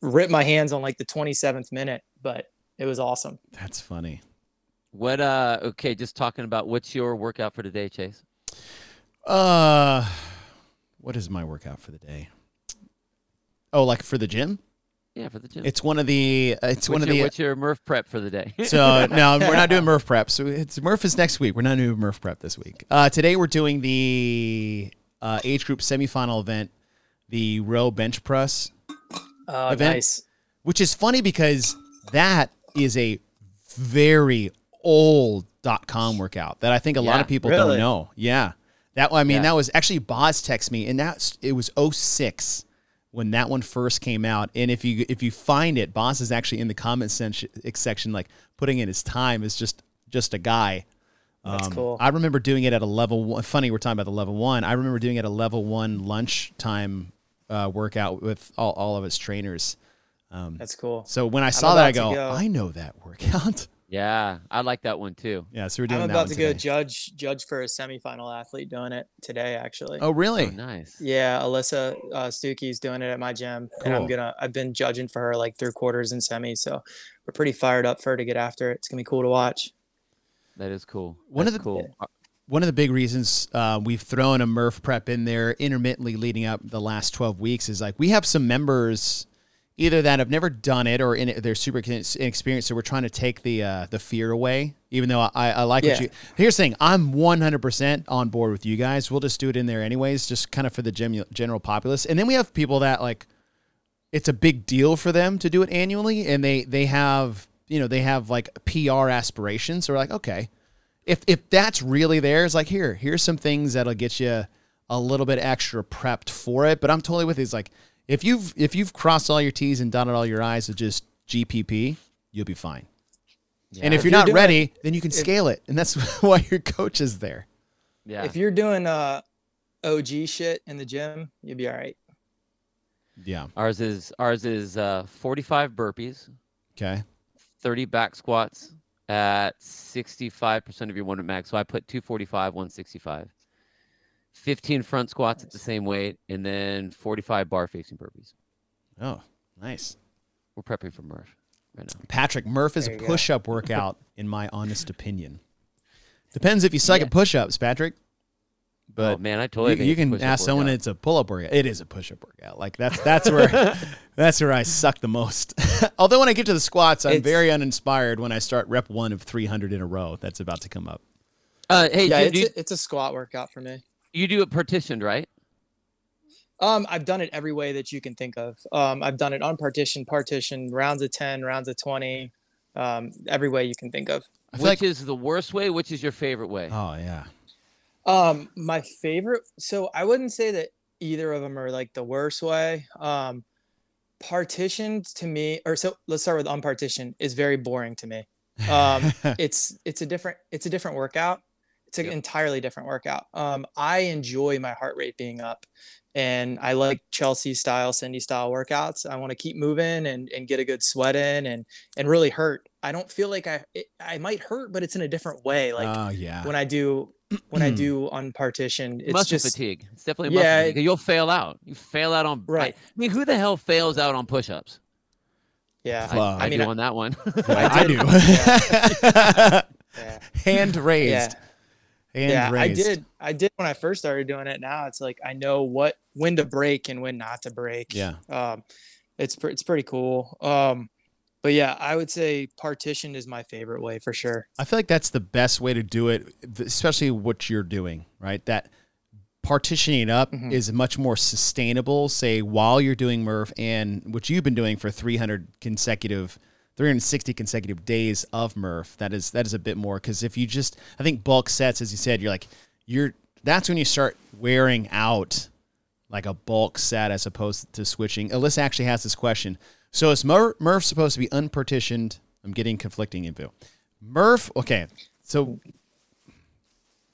rip my hands on like the 27th minute, but it was awesome. That's funny. What uh okay, just talking about what's your workout for today, Chase? Uh, what is my workout for the day? Oh, like for the gym? Yeah, for the gym. It's one of the. Uh, it's what's one of your, the. What's your Murph prep for the day? so no, we're not doing Murph prep. So it's Murph is next week. We're not doing Murph prep this week. Uh, today we're doing the uh, age group semifinal event, the row bench press Oh, event, nice. which is funny because that is a very old dot com workout that I think a lot of people really? don't know. Yeah. That I mean Yeah. that was actually Boz text me and that's it was 06 when that one first came out and if you if you find it Boz is actually in the comment section, section like putting in his time as just just a guy. That's cool. I remember doing it at a level one. Funny, we're talking about the level one. I remember doing it at a level one lunchtime uh, workout with all, all of its trainers. Um, That's cool. so when I I'm saw that, I go, go- I know that workout. yeah, I like that one too. yeah, so we're doing I'm that about one to go judge judge for a semifinal athlete doing it today, actually. Oh, really? Oh, nice. Yeah, Alyssa uh, Stukey's doing it at my gym, and I'm gonna. I've been judging for her like through quarters and semis, so we're pretty fired up for her to get after it. It's gonna be cool to watch. That is cool. One of the- cool. One of the big reasons uh, we've thrown a Murph prep in there intermittently leading up the last 12 weeks is like we have some members either that I've never done it or in it, they're super inex- inexperienced. So we're trying to take the uh, the fear away. Even though I, I like what you. Here's the thing: I'm 100% on board with you guys. We'll just do it in there anyways, just kind of for the gem- general populace. And then we have people that like it's a big deal for them to do it annually, and they they have you know they have like PR aspirations. So we're like, okay, if if that's really there, it's like here, here's some things that'll get you a little bit extra prepped for it. But I'm totally with. It's like if you've if you've crossed all your T's and dotted all your I's with just GPP, you'll be fine. And if, If you're, you're not doing- ready, then you can if- scale it, and that's why your coach is there. Yeah. If you're doing uh OG shit in the gym, you'll be all right. Yeah. Ours is ours is uh 45 burpees, Okay. 30 back squats at 65% of your one rep max. So I put 245, 165. 15 front squats at the same weight, and then 45 bar facing burpees. Oh, nice. We're prepping for Murph right now. Patrick Murph is a push-up workout, in my honest opinion. Depends if you suck Yeah. at push-ups, Patrick. But oh man, I totally you, think you can push-up ask someone workout. it's a pull-up workout. It is a push-up workout. Like that's that's where that's where I suck the most. Although when I get to the squats, I'm It's- very uninspired when I start rep one of 300 in a row. That's about to come up. Uh, hey, yeah, Jim, it's do you, a, it's a squat workout for me. You do it partitioned, right? Um, I've done it every way that you can think of. Um, I've done it on partition, partition, rounds of ten, rounds of twenty, um, every way you can think of. Which like is the worst way? Which is your favorite way? oh yeah, Um, my favorite. So I wouldn't say that either of them are like the worst way. Um, partitioned to me, or so let's start with unpartitioned is very boring to me. Um, it's it's a different it's a different workout. It's an Yep. entirely different workout. Um, I enjoy my heart rate being up, and I like Chelsea style, Cindy style workouts. I want to keep moving and and get a good sweat in and and really hurt. I don't feel like I it, I might hurt, but it's in a different way. Like oh yeah. when I do when I do unpartitioned, it's muscle just fatigue. It's definitely muscle Yeah, fatigue. You'll fail out. You fail out on Right. I mean, who the hell fails out on push-ups? yeah. I, I, I mean, do I- on that one. I, I do. Yeah. Hand raised. Yeah. Hand yeah, raised. I did. I did when I first started doing it. Now it's like I know what when to break and when not to break. Yeah. Um, it's it's pretty cool. Um, but yeah, I would say partition is my favorite way for sure. I feel like that's the best way to do it, especially what you're doing, right? That partitioning it up Mhm. is much more sustainable, say, while you're doing Murph and what you've been doing for 300 consecutive, 360 consecutive days of Murph. That is that is a bit more because if you just, I think bulk sets, as you said, you're like, you're that's when you start wearing out like a bulk set as opposed to switching. Alyssa actually has this question. So is Mur- Murph supposed to be unpartitioned? I'm getting conflicting info. Murph, okay. So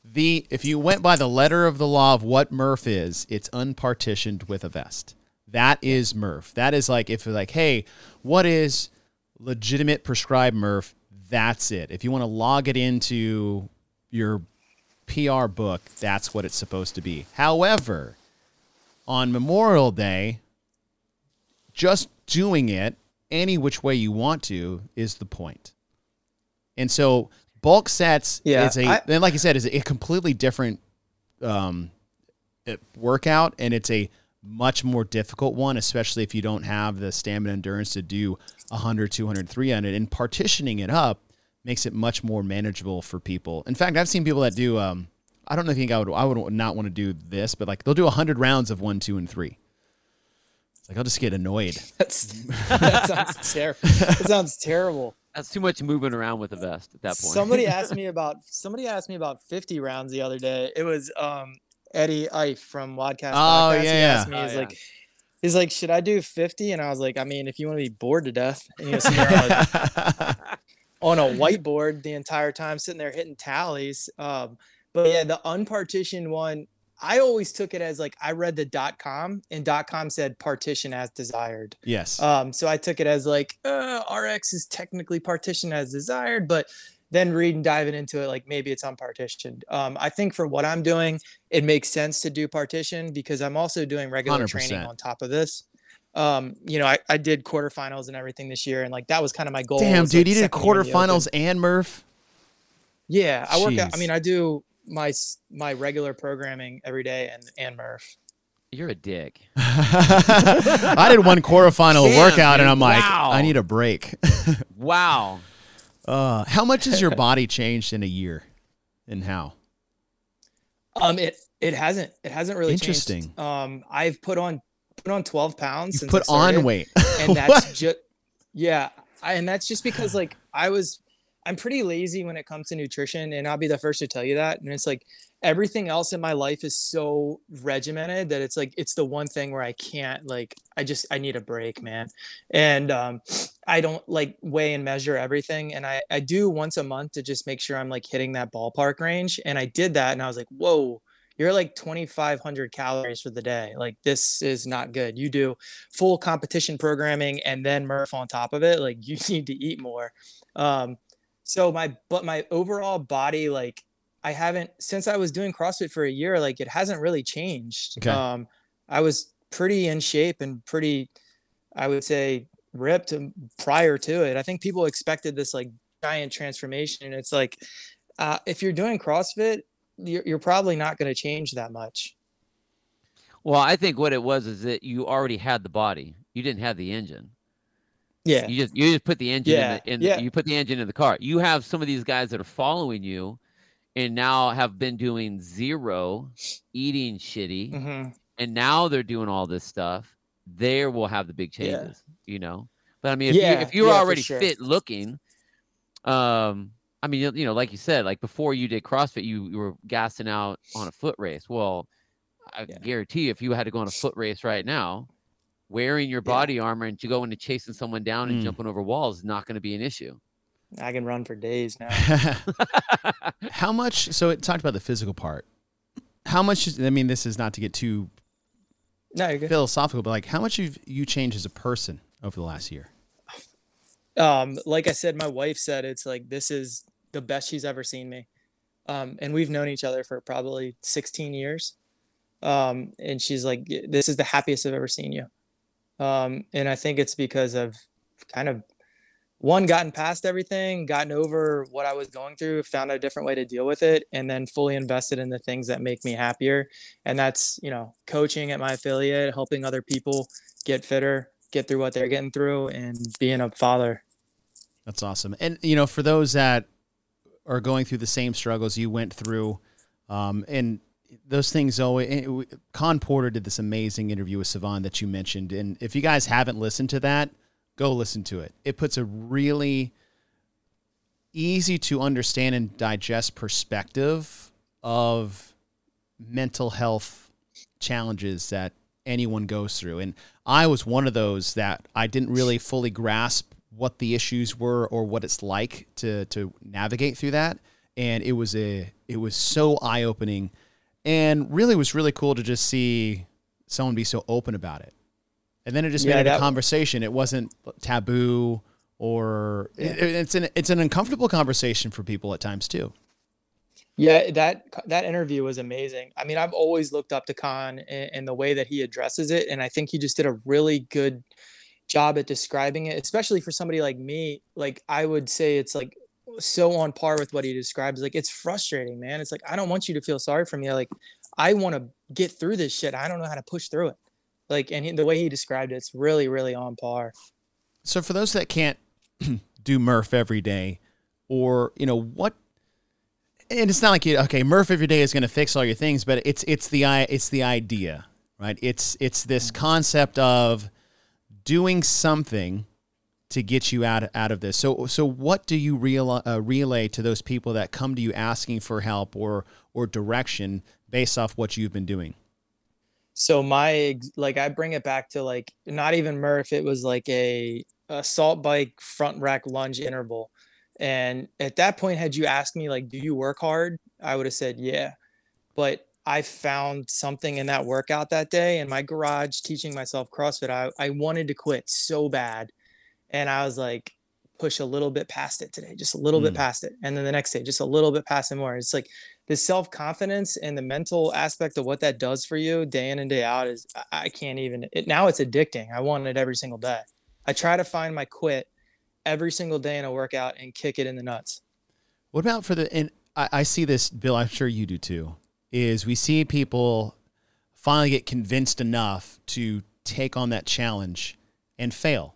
the if you went by the letter of the law of what Murph is, it's unpartitioned with a vest. That is Murph. That is like if you're like, hey, what is legitimate prescribed Murph? That's it. If you want to log it into your PR book, that's what it's supposed to be. However, on Memorial Day, just doing it any which way you want to is the point. And so bulk sets Yeah, is a I- then like you said is a completely different um workout and it's a much more difficult one especially if you don't have the stamina endurance to do 100 200 300 and partitioning it up makes it much more manageable for people in fact i've seen people that do um i don't think i would i would not want to do this but like they'll do 100 rounds of one two and three it's like i'll just get annoyed That's that sounds terrible. That sounds terrible. That's too much moving around with the vest at that point. Somebody asked me about somebody asked me about 50 rounds the other day. It was um Eddie Ifft from WODcast. Oh, Podcast. He yeah, asked yeah. me, Oh, he's yeah. like, he's like, should I do 50? And I was like, I mean, if you want to be bored to death, and you know, like, on a whiteboard the entire time, sitting there hitting tallies. Um, but yeah, the unpartitioned one, I always took it as like I read the dot com and dot com said partition as desired. yes Um, so I took it as like uh, RX is technically partitioned as desired, but then reading diving into it, like maybe it's unpartitioned. Um, I think for what I'm doing, it makes sense to do partition because I'm also doing regular training 100%. on top of this. Um, you know, I, I did quarterfinals and everything this year, and like that was kind of my goal. damn was, dude like, you did second year in the Open. quarterfinals and murph Yeah, I work. Out, I mean, I do my my regular programming every day and and Murph. You're a dick. I did one quarterfinal Damn, workout and. I'm like, Wow. I need a break. Wow. Uh, how much has your body changed in a year, and how? Um, it it hasn't it hasn't really Interesting. Changed. Um, I've put on put on twelve pounds. You since put started, on weight, and that's just yeah, I, and that's just because like I was I'm pretty lazy when it comes to nutrition, and I'll be the first to tell you that. And it's like everything else in my life is so regimented that it's like it's the one thing where I can't like I just I need a break, man. And um, I don't like weigh and measure everything, and I I do once a month to just make sure I'm like hitting that ballpark range. And I did that, and I was like, whoa. You're like 2,500 calories for the day. Like, this is not good. You do full competition programming and then Murph on top of it. Like, you need to eat more. Um, so my but my overall body like i haven't since i was doing crossfit for a year like it hasn't really changed Okay. um i was pretty in shape and pretty i would say ripped prior to it i think people expected this like giant transformation and it's like uh, if you're doing crossfit you're, you're probably not going to change that much Well, I think what it was is that you already had the body. You didn't have the engine. yeah You just you just put the engine Yeah, in, the, in yeah. you put the engine in the car. You have some of these guys that are following you and now have been doing zero, eating shitty, Mhm. and now they're doing all this stuff. There will have the big Yeah. Changes, you know. But I mean, if Yeah, you if you're yeah, already sure. fit looking, um, I mean, you- you know, like you said, like before you did CrossFit, you, you were gassing out on a foot race. Well, I Yeah. guarantee you, if you had to go on a foot race right now, wearing your Yeah. body armor and to go into chasing someone down and Mm. jumping over walls is not going to be an issue. i can run for days now how much? So it talked about the physical part. How much? Is, I mean, this is not to get too no you're good philosophical, but like, how much have you changed as a person over the last year? um like i said my wife said it's like this is the best she's ever seen me. Um and we've known each other for probably 16 years. Um and she's like this is the happiest i've ever seen you. Um and i think it's because i've kind of one gotten past everything gotten over what i was going through found a different way to deal with it and then fully invested in the things that make me happier. And that's you know coaching at my affiliate helping other people get fitter get through what they're getting through and being a father That's awesome. And you know, for those that are going through the same struggles you went through, um, and those things always. Khan Porter did this amazing interview with Sevan that you mentioned, and if you guys haven't listened to that, go listen to it. It puts a really easy to understand and digest perspective of mental health challenges that anyone goes through. And I was one of those that I didn't really fully grasp what the issues were or what it's like to to navigate through that. And it was a it was so eye opening, and really was really cool to just see someone be so open about it. And then it just Yeah, made it a conversation. It wasn't taboo or it- it's an it's an uncomfortable conversation for people at times too. Yeah, that that interview was amazing. I mean, I've always looked up to Khan and, and the way that he addresses it, and I think he just did a really good job at describing it, especially for somebody like me. Like I would say, it's like so on par with what he describes. Like it's frustrating, man. It's like I don't want you to feel sorry for me. Like I want to get through this shit. I don't know how to push through it. Like and he, the way he described it, it's really really on par. So for those that can't do Murph every day, or you know what, and it's not like you okay Murph every day is going to fix all your things, but it's it's the i it's the idea, right? It's it's this concept of doing something to get you out out of this. So so what do you real, uh, relay to those people that come to you asking for help or or direction based off what you've been doing? So my like I bring it back to like not even Murph. It was like a assault bike front rack lunge interval. And at that point, had you asked me like, "Do you work hard?" I would have said, "Yeah." But I found something in that workout that day in my garage teaching myself CrossFit. I, I wanted to quit so bad and I was like, push a little bit past it today, just a little mm. bit past it. And then the next day, just a little bit past it more. It's like the self confidence and the mental aspect of what that does for you day in and day out is, I can't even, it, now it's addicting. I want it every single day. I try to find my quit every single day in a workout and kick it in the nuts. What about for the, and I, I see this, Bill, I'm sure you do too, is we see people finally get convinced enough to take on that challenge and fail.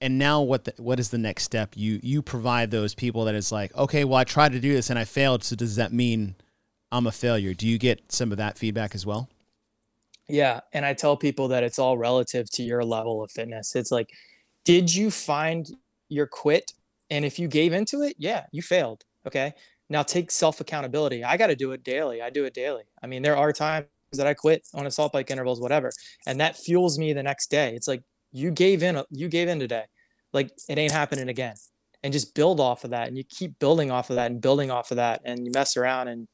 And now what the, what is the next step? You you provide those people that is like okay well i tried to do this and i failed so does that mean i'm a failure? Do you get some of that feedback as well? Yeah and i tell people that it's all relative to your level of fitness. It's like did you find your quit? And if you gave into it yeah you failed okay? Now take self accountability i got to do it daily. I do it daily. I mean there are times that i quit on assault bike intervals whatever and that fuels me the next day. It's like you gave in you gave in today. Like it ain't happening again. And just build off of that and you keep building off of that and building off of that and you mess around and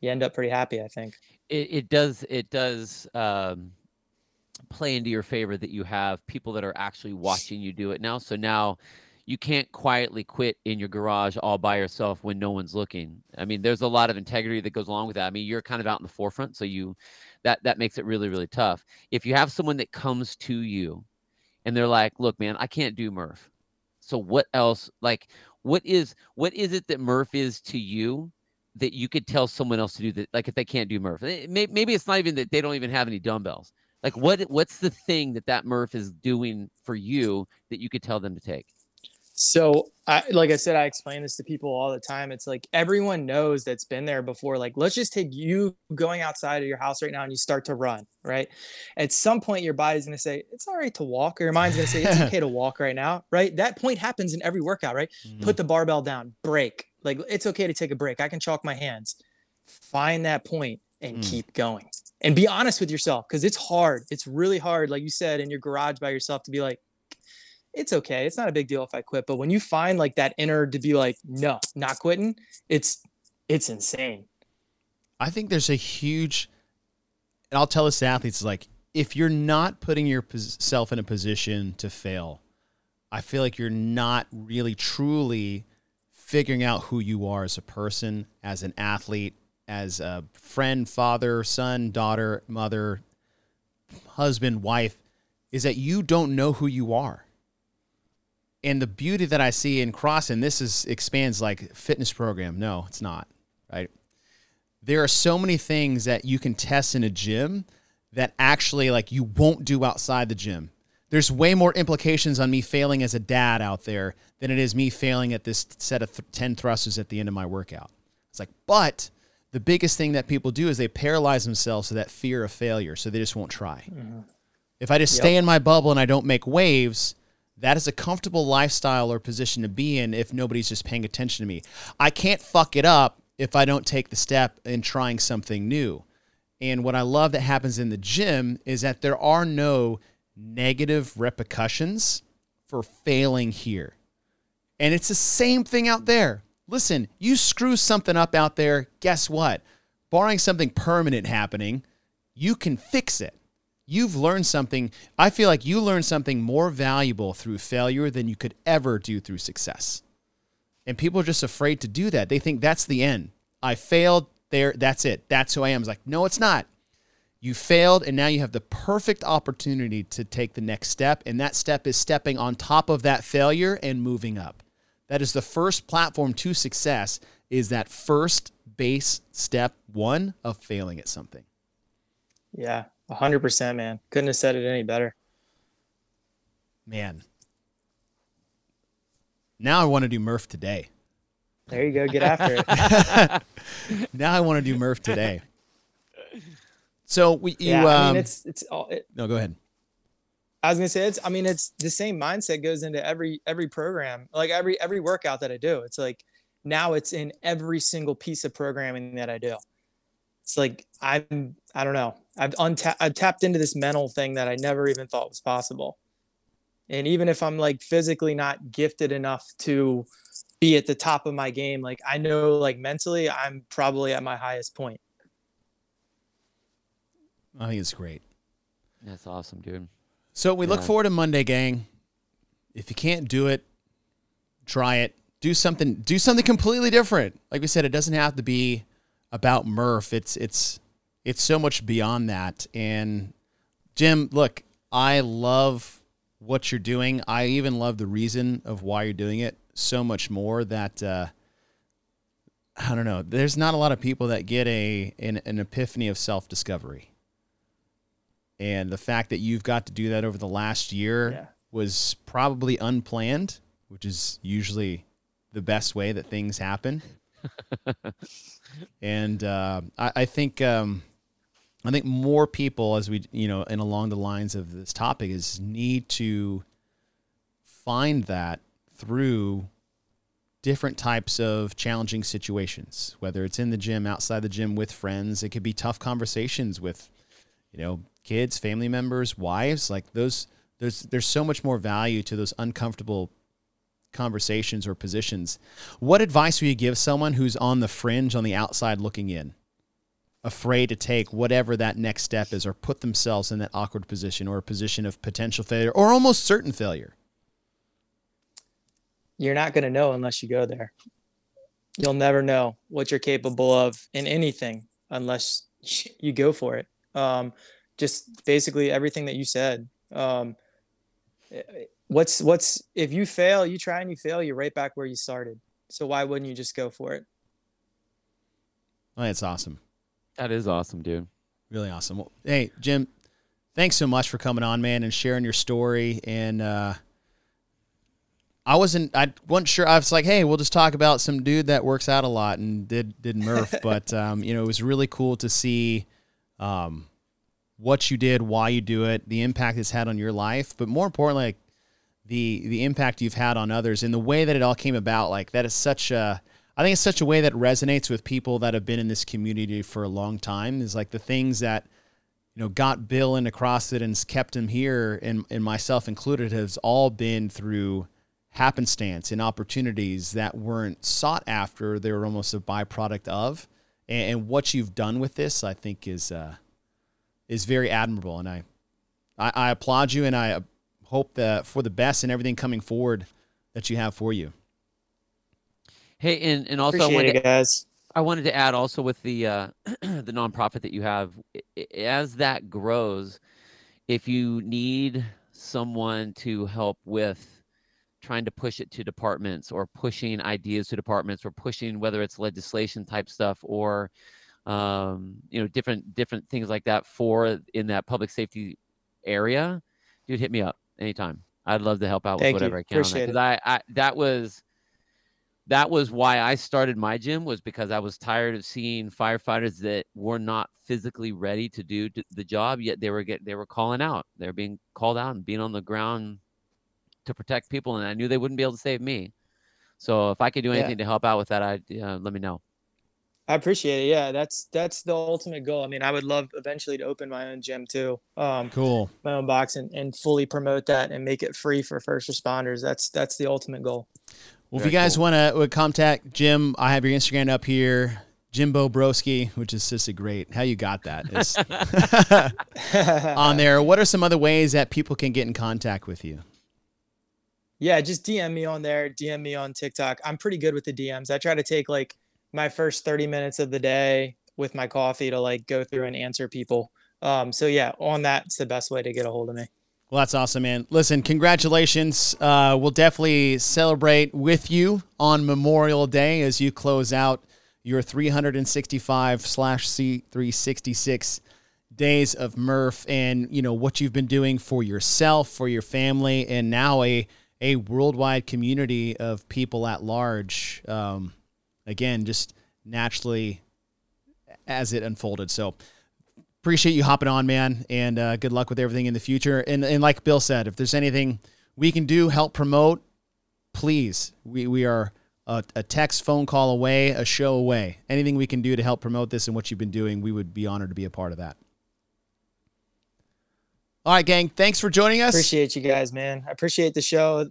you end up pretty happy i think. It, it does it does um, play into your favor that you have people that are actually watching you do it now so now you can't quietly quit in your garage all by yourself when no one's looking i mean there's a lot of integrity that goes along with that i mean you're kind of out in the forefront so you that that makes it really really tough if you have someone that comes to you and they're like, "Look, man, I can't do Murph." So what else? Like, what is what is it that Murph is to you that you could tell someone else to do that? Like, if they can't do Murph, eh, maybe it's not even that they don't even have any dumbbells. Like, what what's the thing that that Murph is doing for you that you could tell them to take? So, I, like I said, I explain this to people all the time. It's like everyone knows that's been there before. Like, let's just take you going outside of your house right now and you start to run, right? At some point, your body's going to say, it's all right to walk, or your mind's going to say, it's okay to walk right now, right? That point happens in every workout, right? Mm-hmm. Put the barbell down, break. Like, it's okay to take a break. I can chalk my hands. Find that point and mm. keep going and be honest with yourself because it's hard. It's really hard, like you said, in your garage by yourself to be like, it's okay. It's not a big deal if I quit. But when you find like that inner to be like, no, not quitting, it's it's insane. I think there's a huge, and I'll tell this to athletes like, if you're not putting yourself in a position to fail, I feel like you're not really truly figuring out who you are as a person, as an athlete, as a friend, father, son, daughter, mother, husband, wife, is that you don't know who you are and the beauty that I see in cross, and this is expands like fitness program. No, it's not. Right. There are so many things that you can test in a gym that actually like you won't do outside the gym. There's way more implications on me failing as a dad out there than it is me failing at this set of th- 10 thrusters at the end of my workout. It's like, but the biggest thing that people do is they paralyze themselves to that fear of failure, so they just won't try. Mm-hmm. If I just yep. stay in my bubble and I don't make waves, that is a comfortable lifestyle or position to be in if nobody's just paying attention to me. I can't fuck it up if I don't take the step in trying something new. And what I love that happens in the gym is that there are no negative repercussions for failing here. And it's the same thing out there. Listen, you screw something up out there, guess what? Barring something permanent happening, you can fix it you've learned something. I feel like you learned something more valuable through failure than you could ever do through success. And people are just afraid to do that. They think that's the end. I failed there. That's it. That's who I am. It's like, no, it's not. You failed, and now you have the perfect opportunity to take the next step. And that step is stepping on top of that failure and moving up. That is the first platform to success is that first base step one of failing at something. Yeah, 100%, man. Couldn't have said it any better. Man. Now I want to do Murph today. There you go. Get after it. now I want to do Murph today. So we, you, yeah, I um, mean, it's, it's all, it, no, go ahead. I was gonna say it's. I mean, it's the same mindset goes into every every program, like every every workout that I do. It's like now it's in every single piece of programming that I do. It's like I'm. I don't know. I've untapped. I've tapped into this mental thing that I never even thought was possible. And even if I'm like physically not gifted enough to be at the top of my game, like I know, like mentally, I'm probably at my highest point. I think it's great. That's awesome, dude. So we look forward to Monday, gang. If you can't do it, try it. Do something. Do something completely different. Like we said, it doesn't have to be about Murph. It's it's it's so much beyond that. And Jim, look, I love what you're doing. I even love the reason of why you're doing it so much more that uh, I don't know. There's not a lot of people that get a an, an epiphany of self discovery and the fact that you've got to do that over the last year Yeah. was probably unplanned, which is usually the best way that things happen. and uh, I, I think um, I think more people, as we you know, and along the lines of this topic, is need to find that through different types of challenging situations, whether it's in the gym, outside the gym, with friends. It could be tough conversations with you know, kids, family members, wives, like those there's there's so much more value to those uncomfortable conversations or positions. What advice would you give someone who's on the fringe on the outside looking in? Afraid to take whatever that next step is or put themselves in that awkward position or a position of potential failure or almost certain failure. You're not gonna know unless you go there. You'll never know what you're capable of in anything unless you go for it. Um, just basically everything that you said. Um, what's what's if you fail, you try and you fail, you're right back where you started. So why wouldn't you just go for it? Oh, that's awesome. That is awesome, dude. Really awesome. Well, hey, Jim, thanks so much for coming on, man, and sharing your story. And uh, I wasn't, I wasn't sure. I was like, hey, we'll just talk about some dude that works out a lot and did did Murph. but um, you know, it was really cool to see um, what you did, why you do it, the impact it's had on your life, but more importantly, like, the the impact you've had on others and the way that it all came about. Like that is such a I think it's such a way that resonates with people that have been in this community for a long time. Is like the things that you know got Bill into CrossFit and kept him here, and and myself included, has all been through happenstance and opportunities that weren't sought after. They were almost a byproduct of. And, and what you've done with this, I think, is uh, is very admirable, and I, I I applaud you, and I hope that for the best and everything coming forward that you have for you. Hey, and and also I wanted it, to, guys. I wanted to add also with the uh, the nonprofit that you have, i- i- as that grows, if you need someone to help with trying to push it to departments or pushing ideas to departments or pushing whether it's legislation type stuff or um, you know different different things like that for in that public safety area, dude, hit me up anytime. I'd love to help out with Thank you. whatever I can that Appreciate because I, I that was that was why I started my gym was because I was tired of seeing firefighters that were not physically ready to do the job yet they were get they were calling out They're being called out and being on the ground to protect people and I knew they wouldn't be able to save me so if I could do Yeah. anything to help out with that I uh, let me know I appreciate it. Yeah, that's that's the ultimate goal. I mean, I would love eventually to open my own gym too. Um, Cool. my own box and, and fully promote that and make it free for first responders. That's that's the ultimate goal. Well, if you guys cool. want to contact Jim, I have your Instagram up here, Jimbo Broski, which is just a great. How you got that It's on there. What are some other ways that people can get in contact with you? Yeah, just DM me on there. DM me on TikTok. I'm pretty good with the DMs. I try to take like my first 30 minutes of the day with my coffee to like go through and answer people. Um, so yeah, on that's the best way to get a hold of me. Well, that's awesome, man. Listen, congratulations. Uh, we'll definitely celebrate with you on Memorial Day as you close out your 365 slash C366 days of Murph and, you know, what you've been doing for yourself, for your family, and now a, a worldwide community of people at large. Um, again, just naturally as it unfolded. So, appreciate you hopping on, man, and uh, good luck with everything in the future. And and like Bill said, if there's anything we can do, help promote, please. We we are a, a, text, phone call away, a show away. Anything we can do to help promote this and what you've been doing, we would be honored to be a part of that. All right, gang. Thanks for joining us. Appreciate you guys, man. I appreciate the show.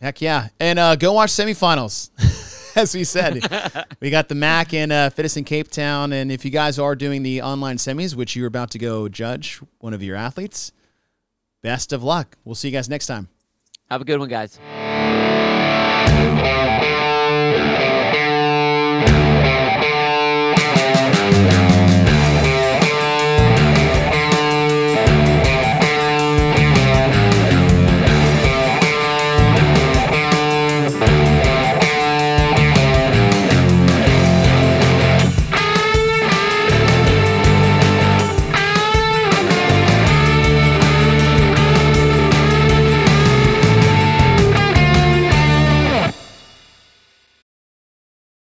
Heck yeah, and uh, go watch semifinals. as we said. we got the MAC and uh, in Cape Town. And if you guys are doing the online semis, which you're about to go judge one of your athletes, best of luck. We'll see you guys next time. Have a good one, guys.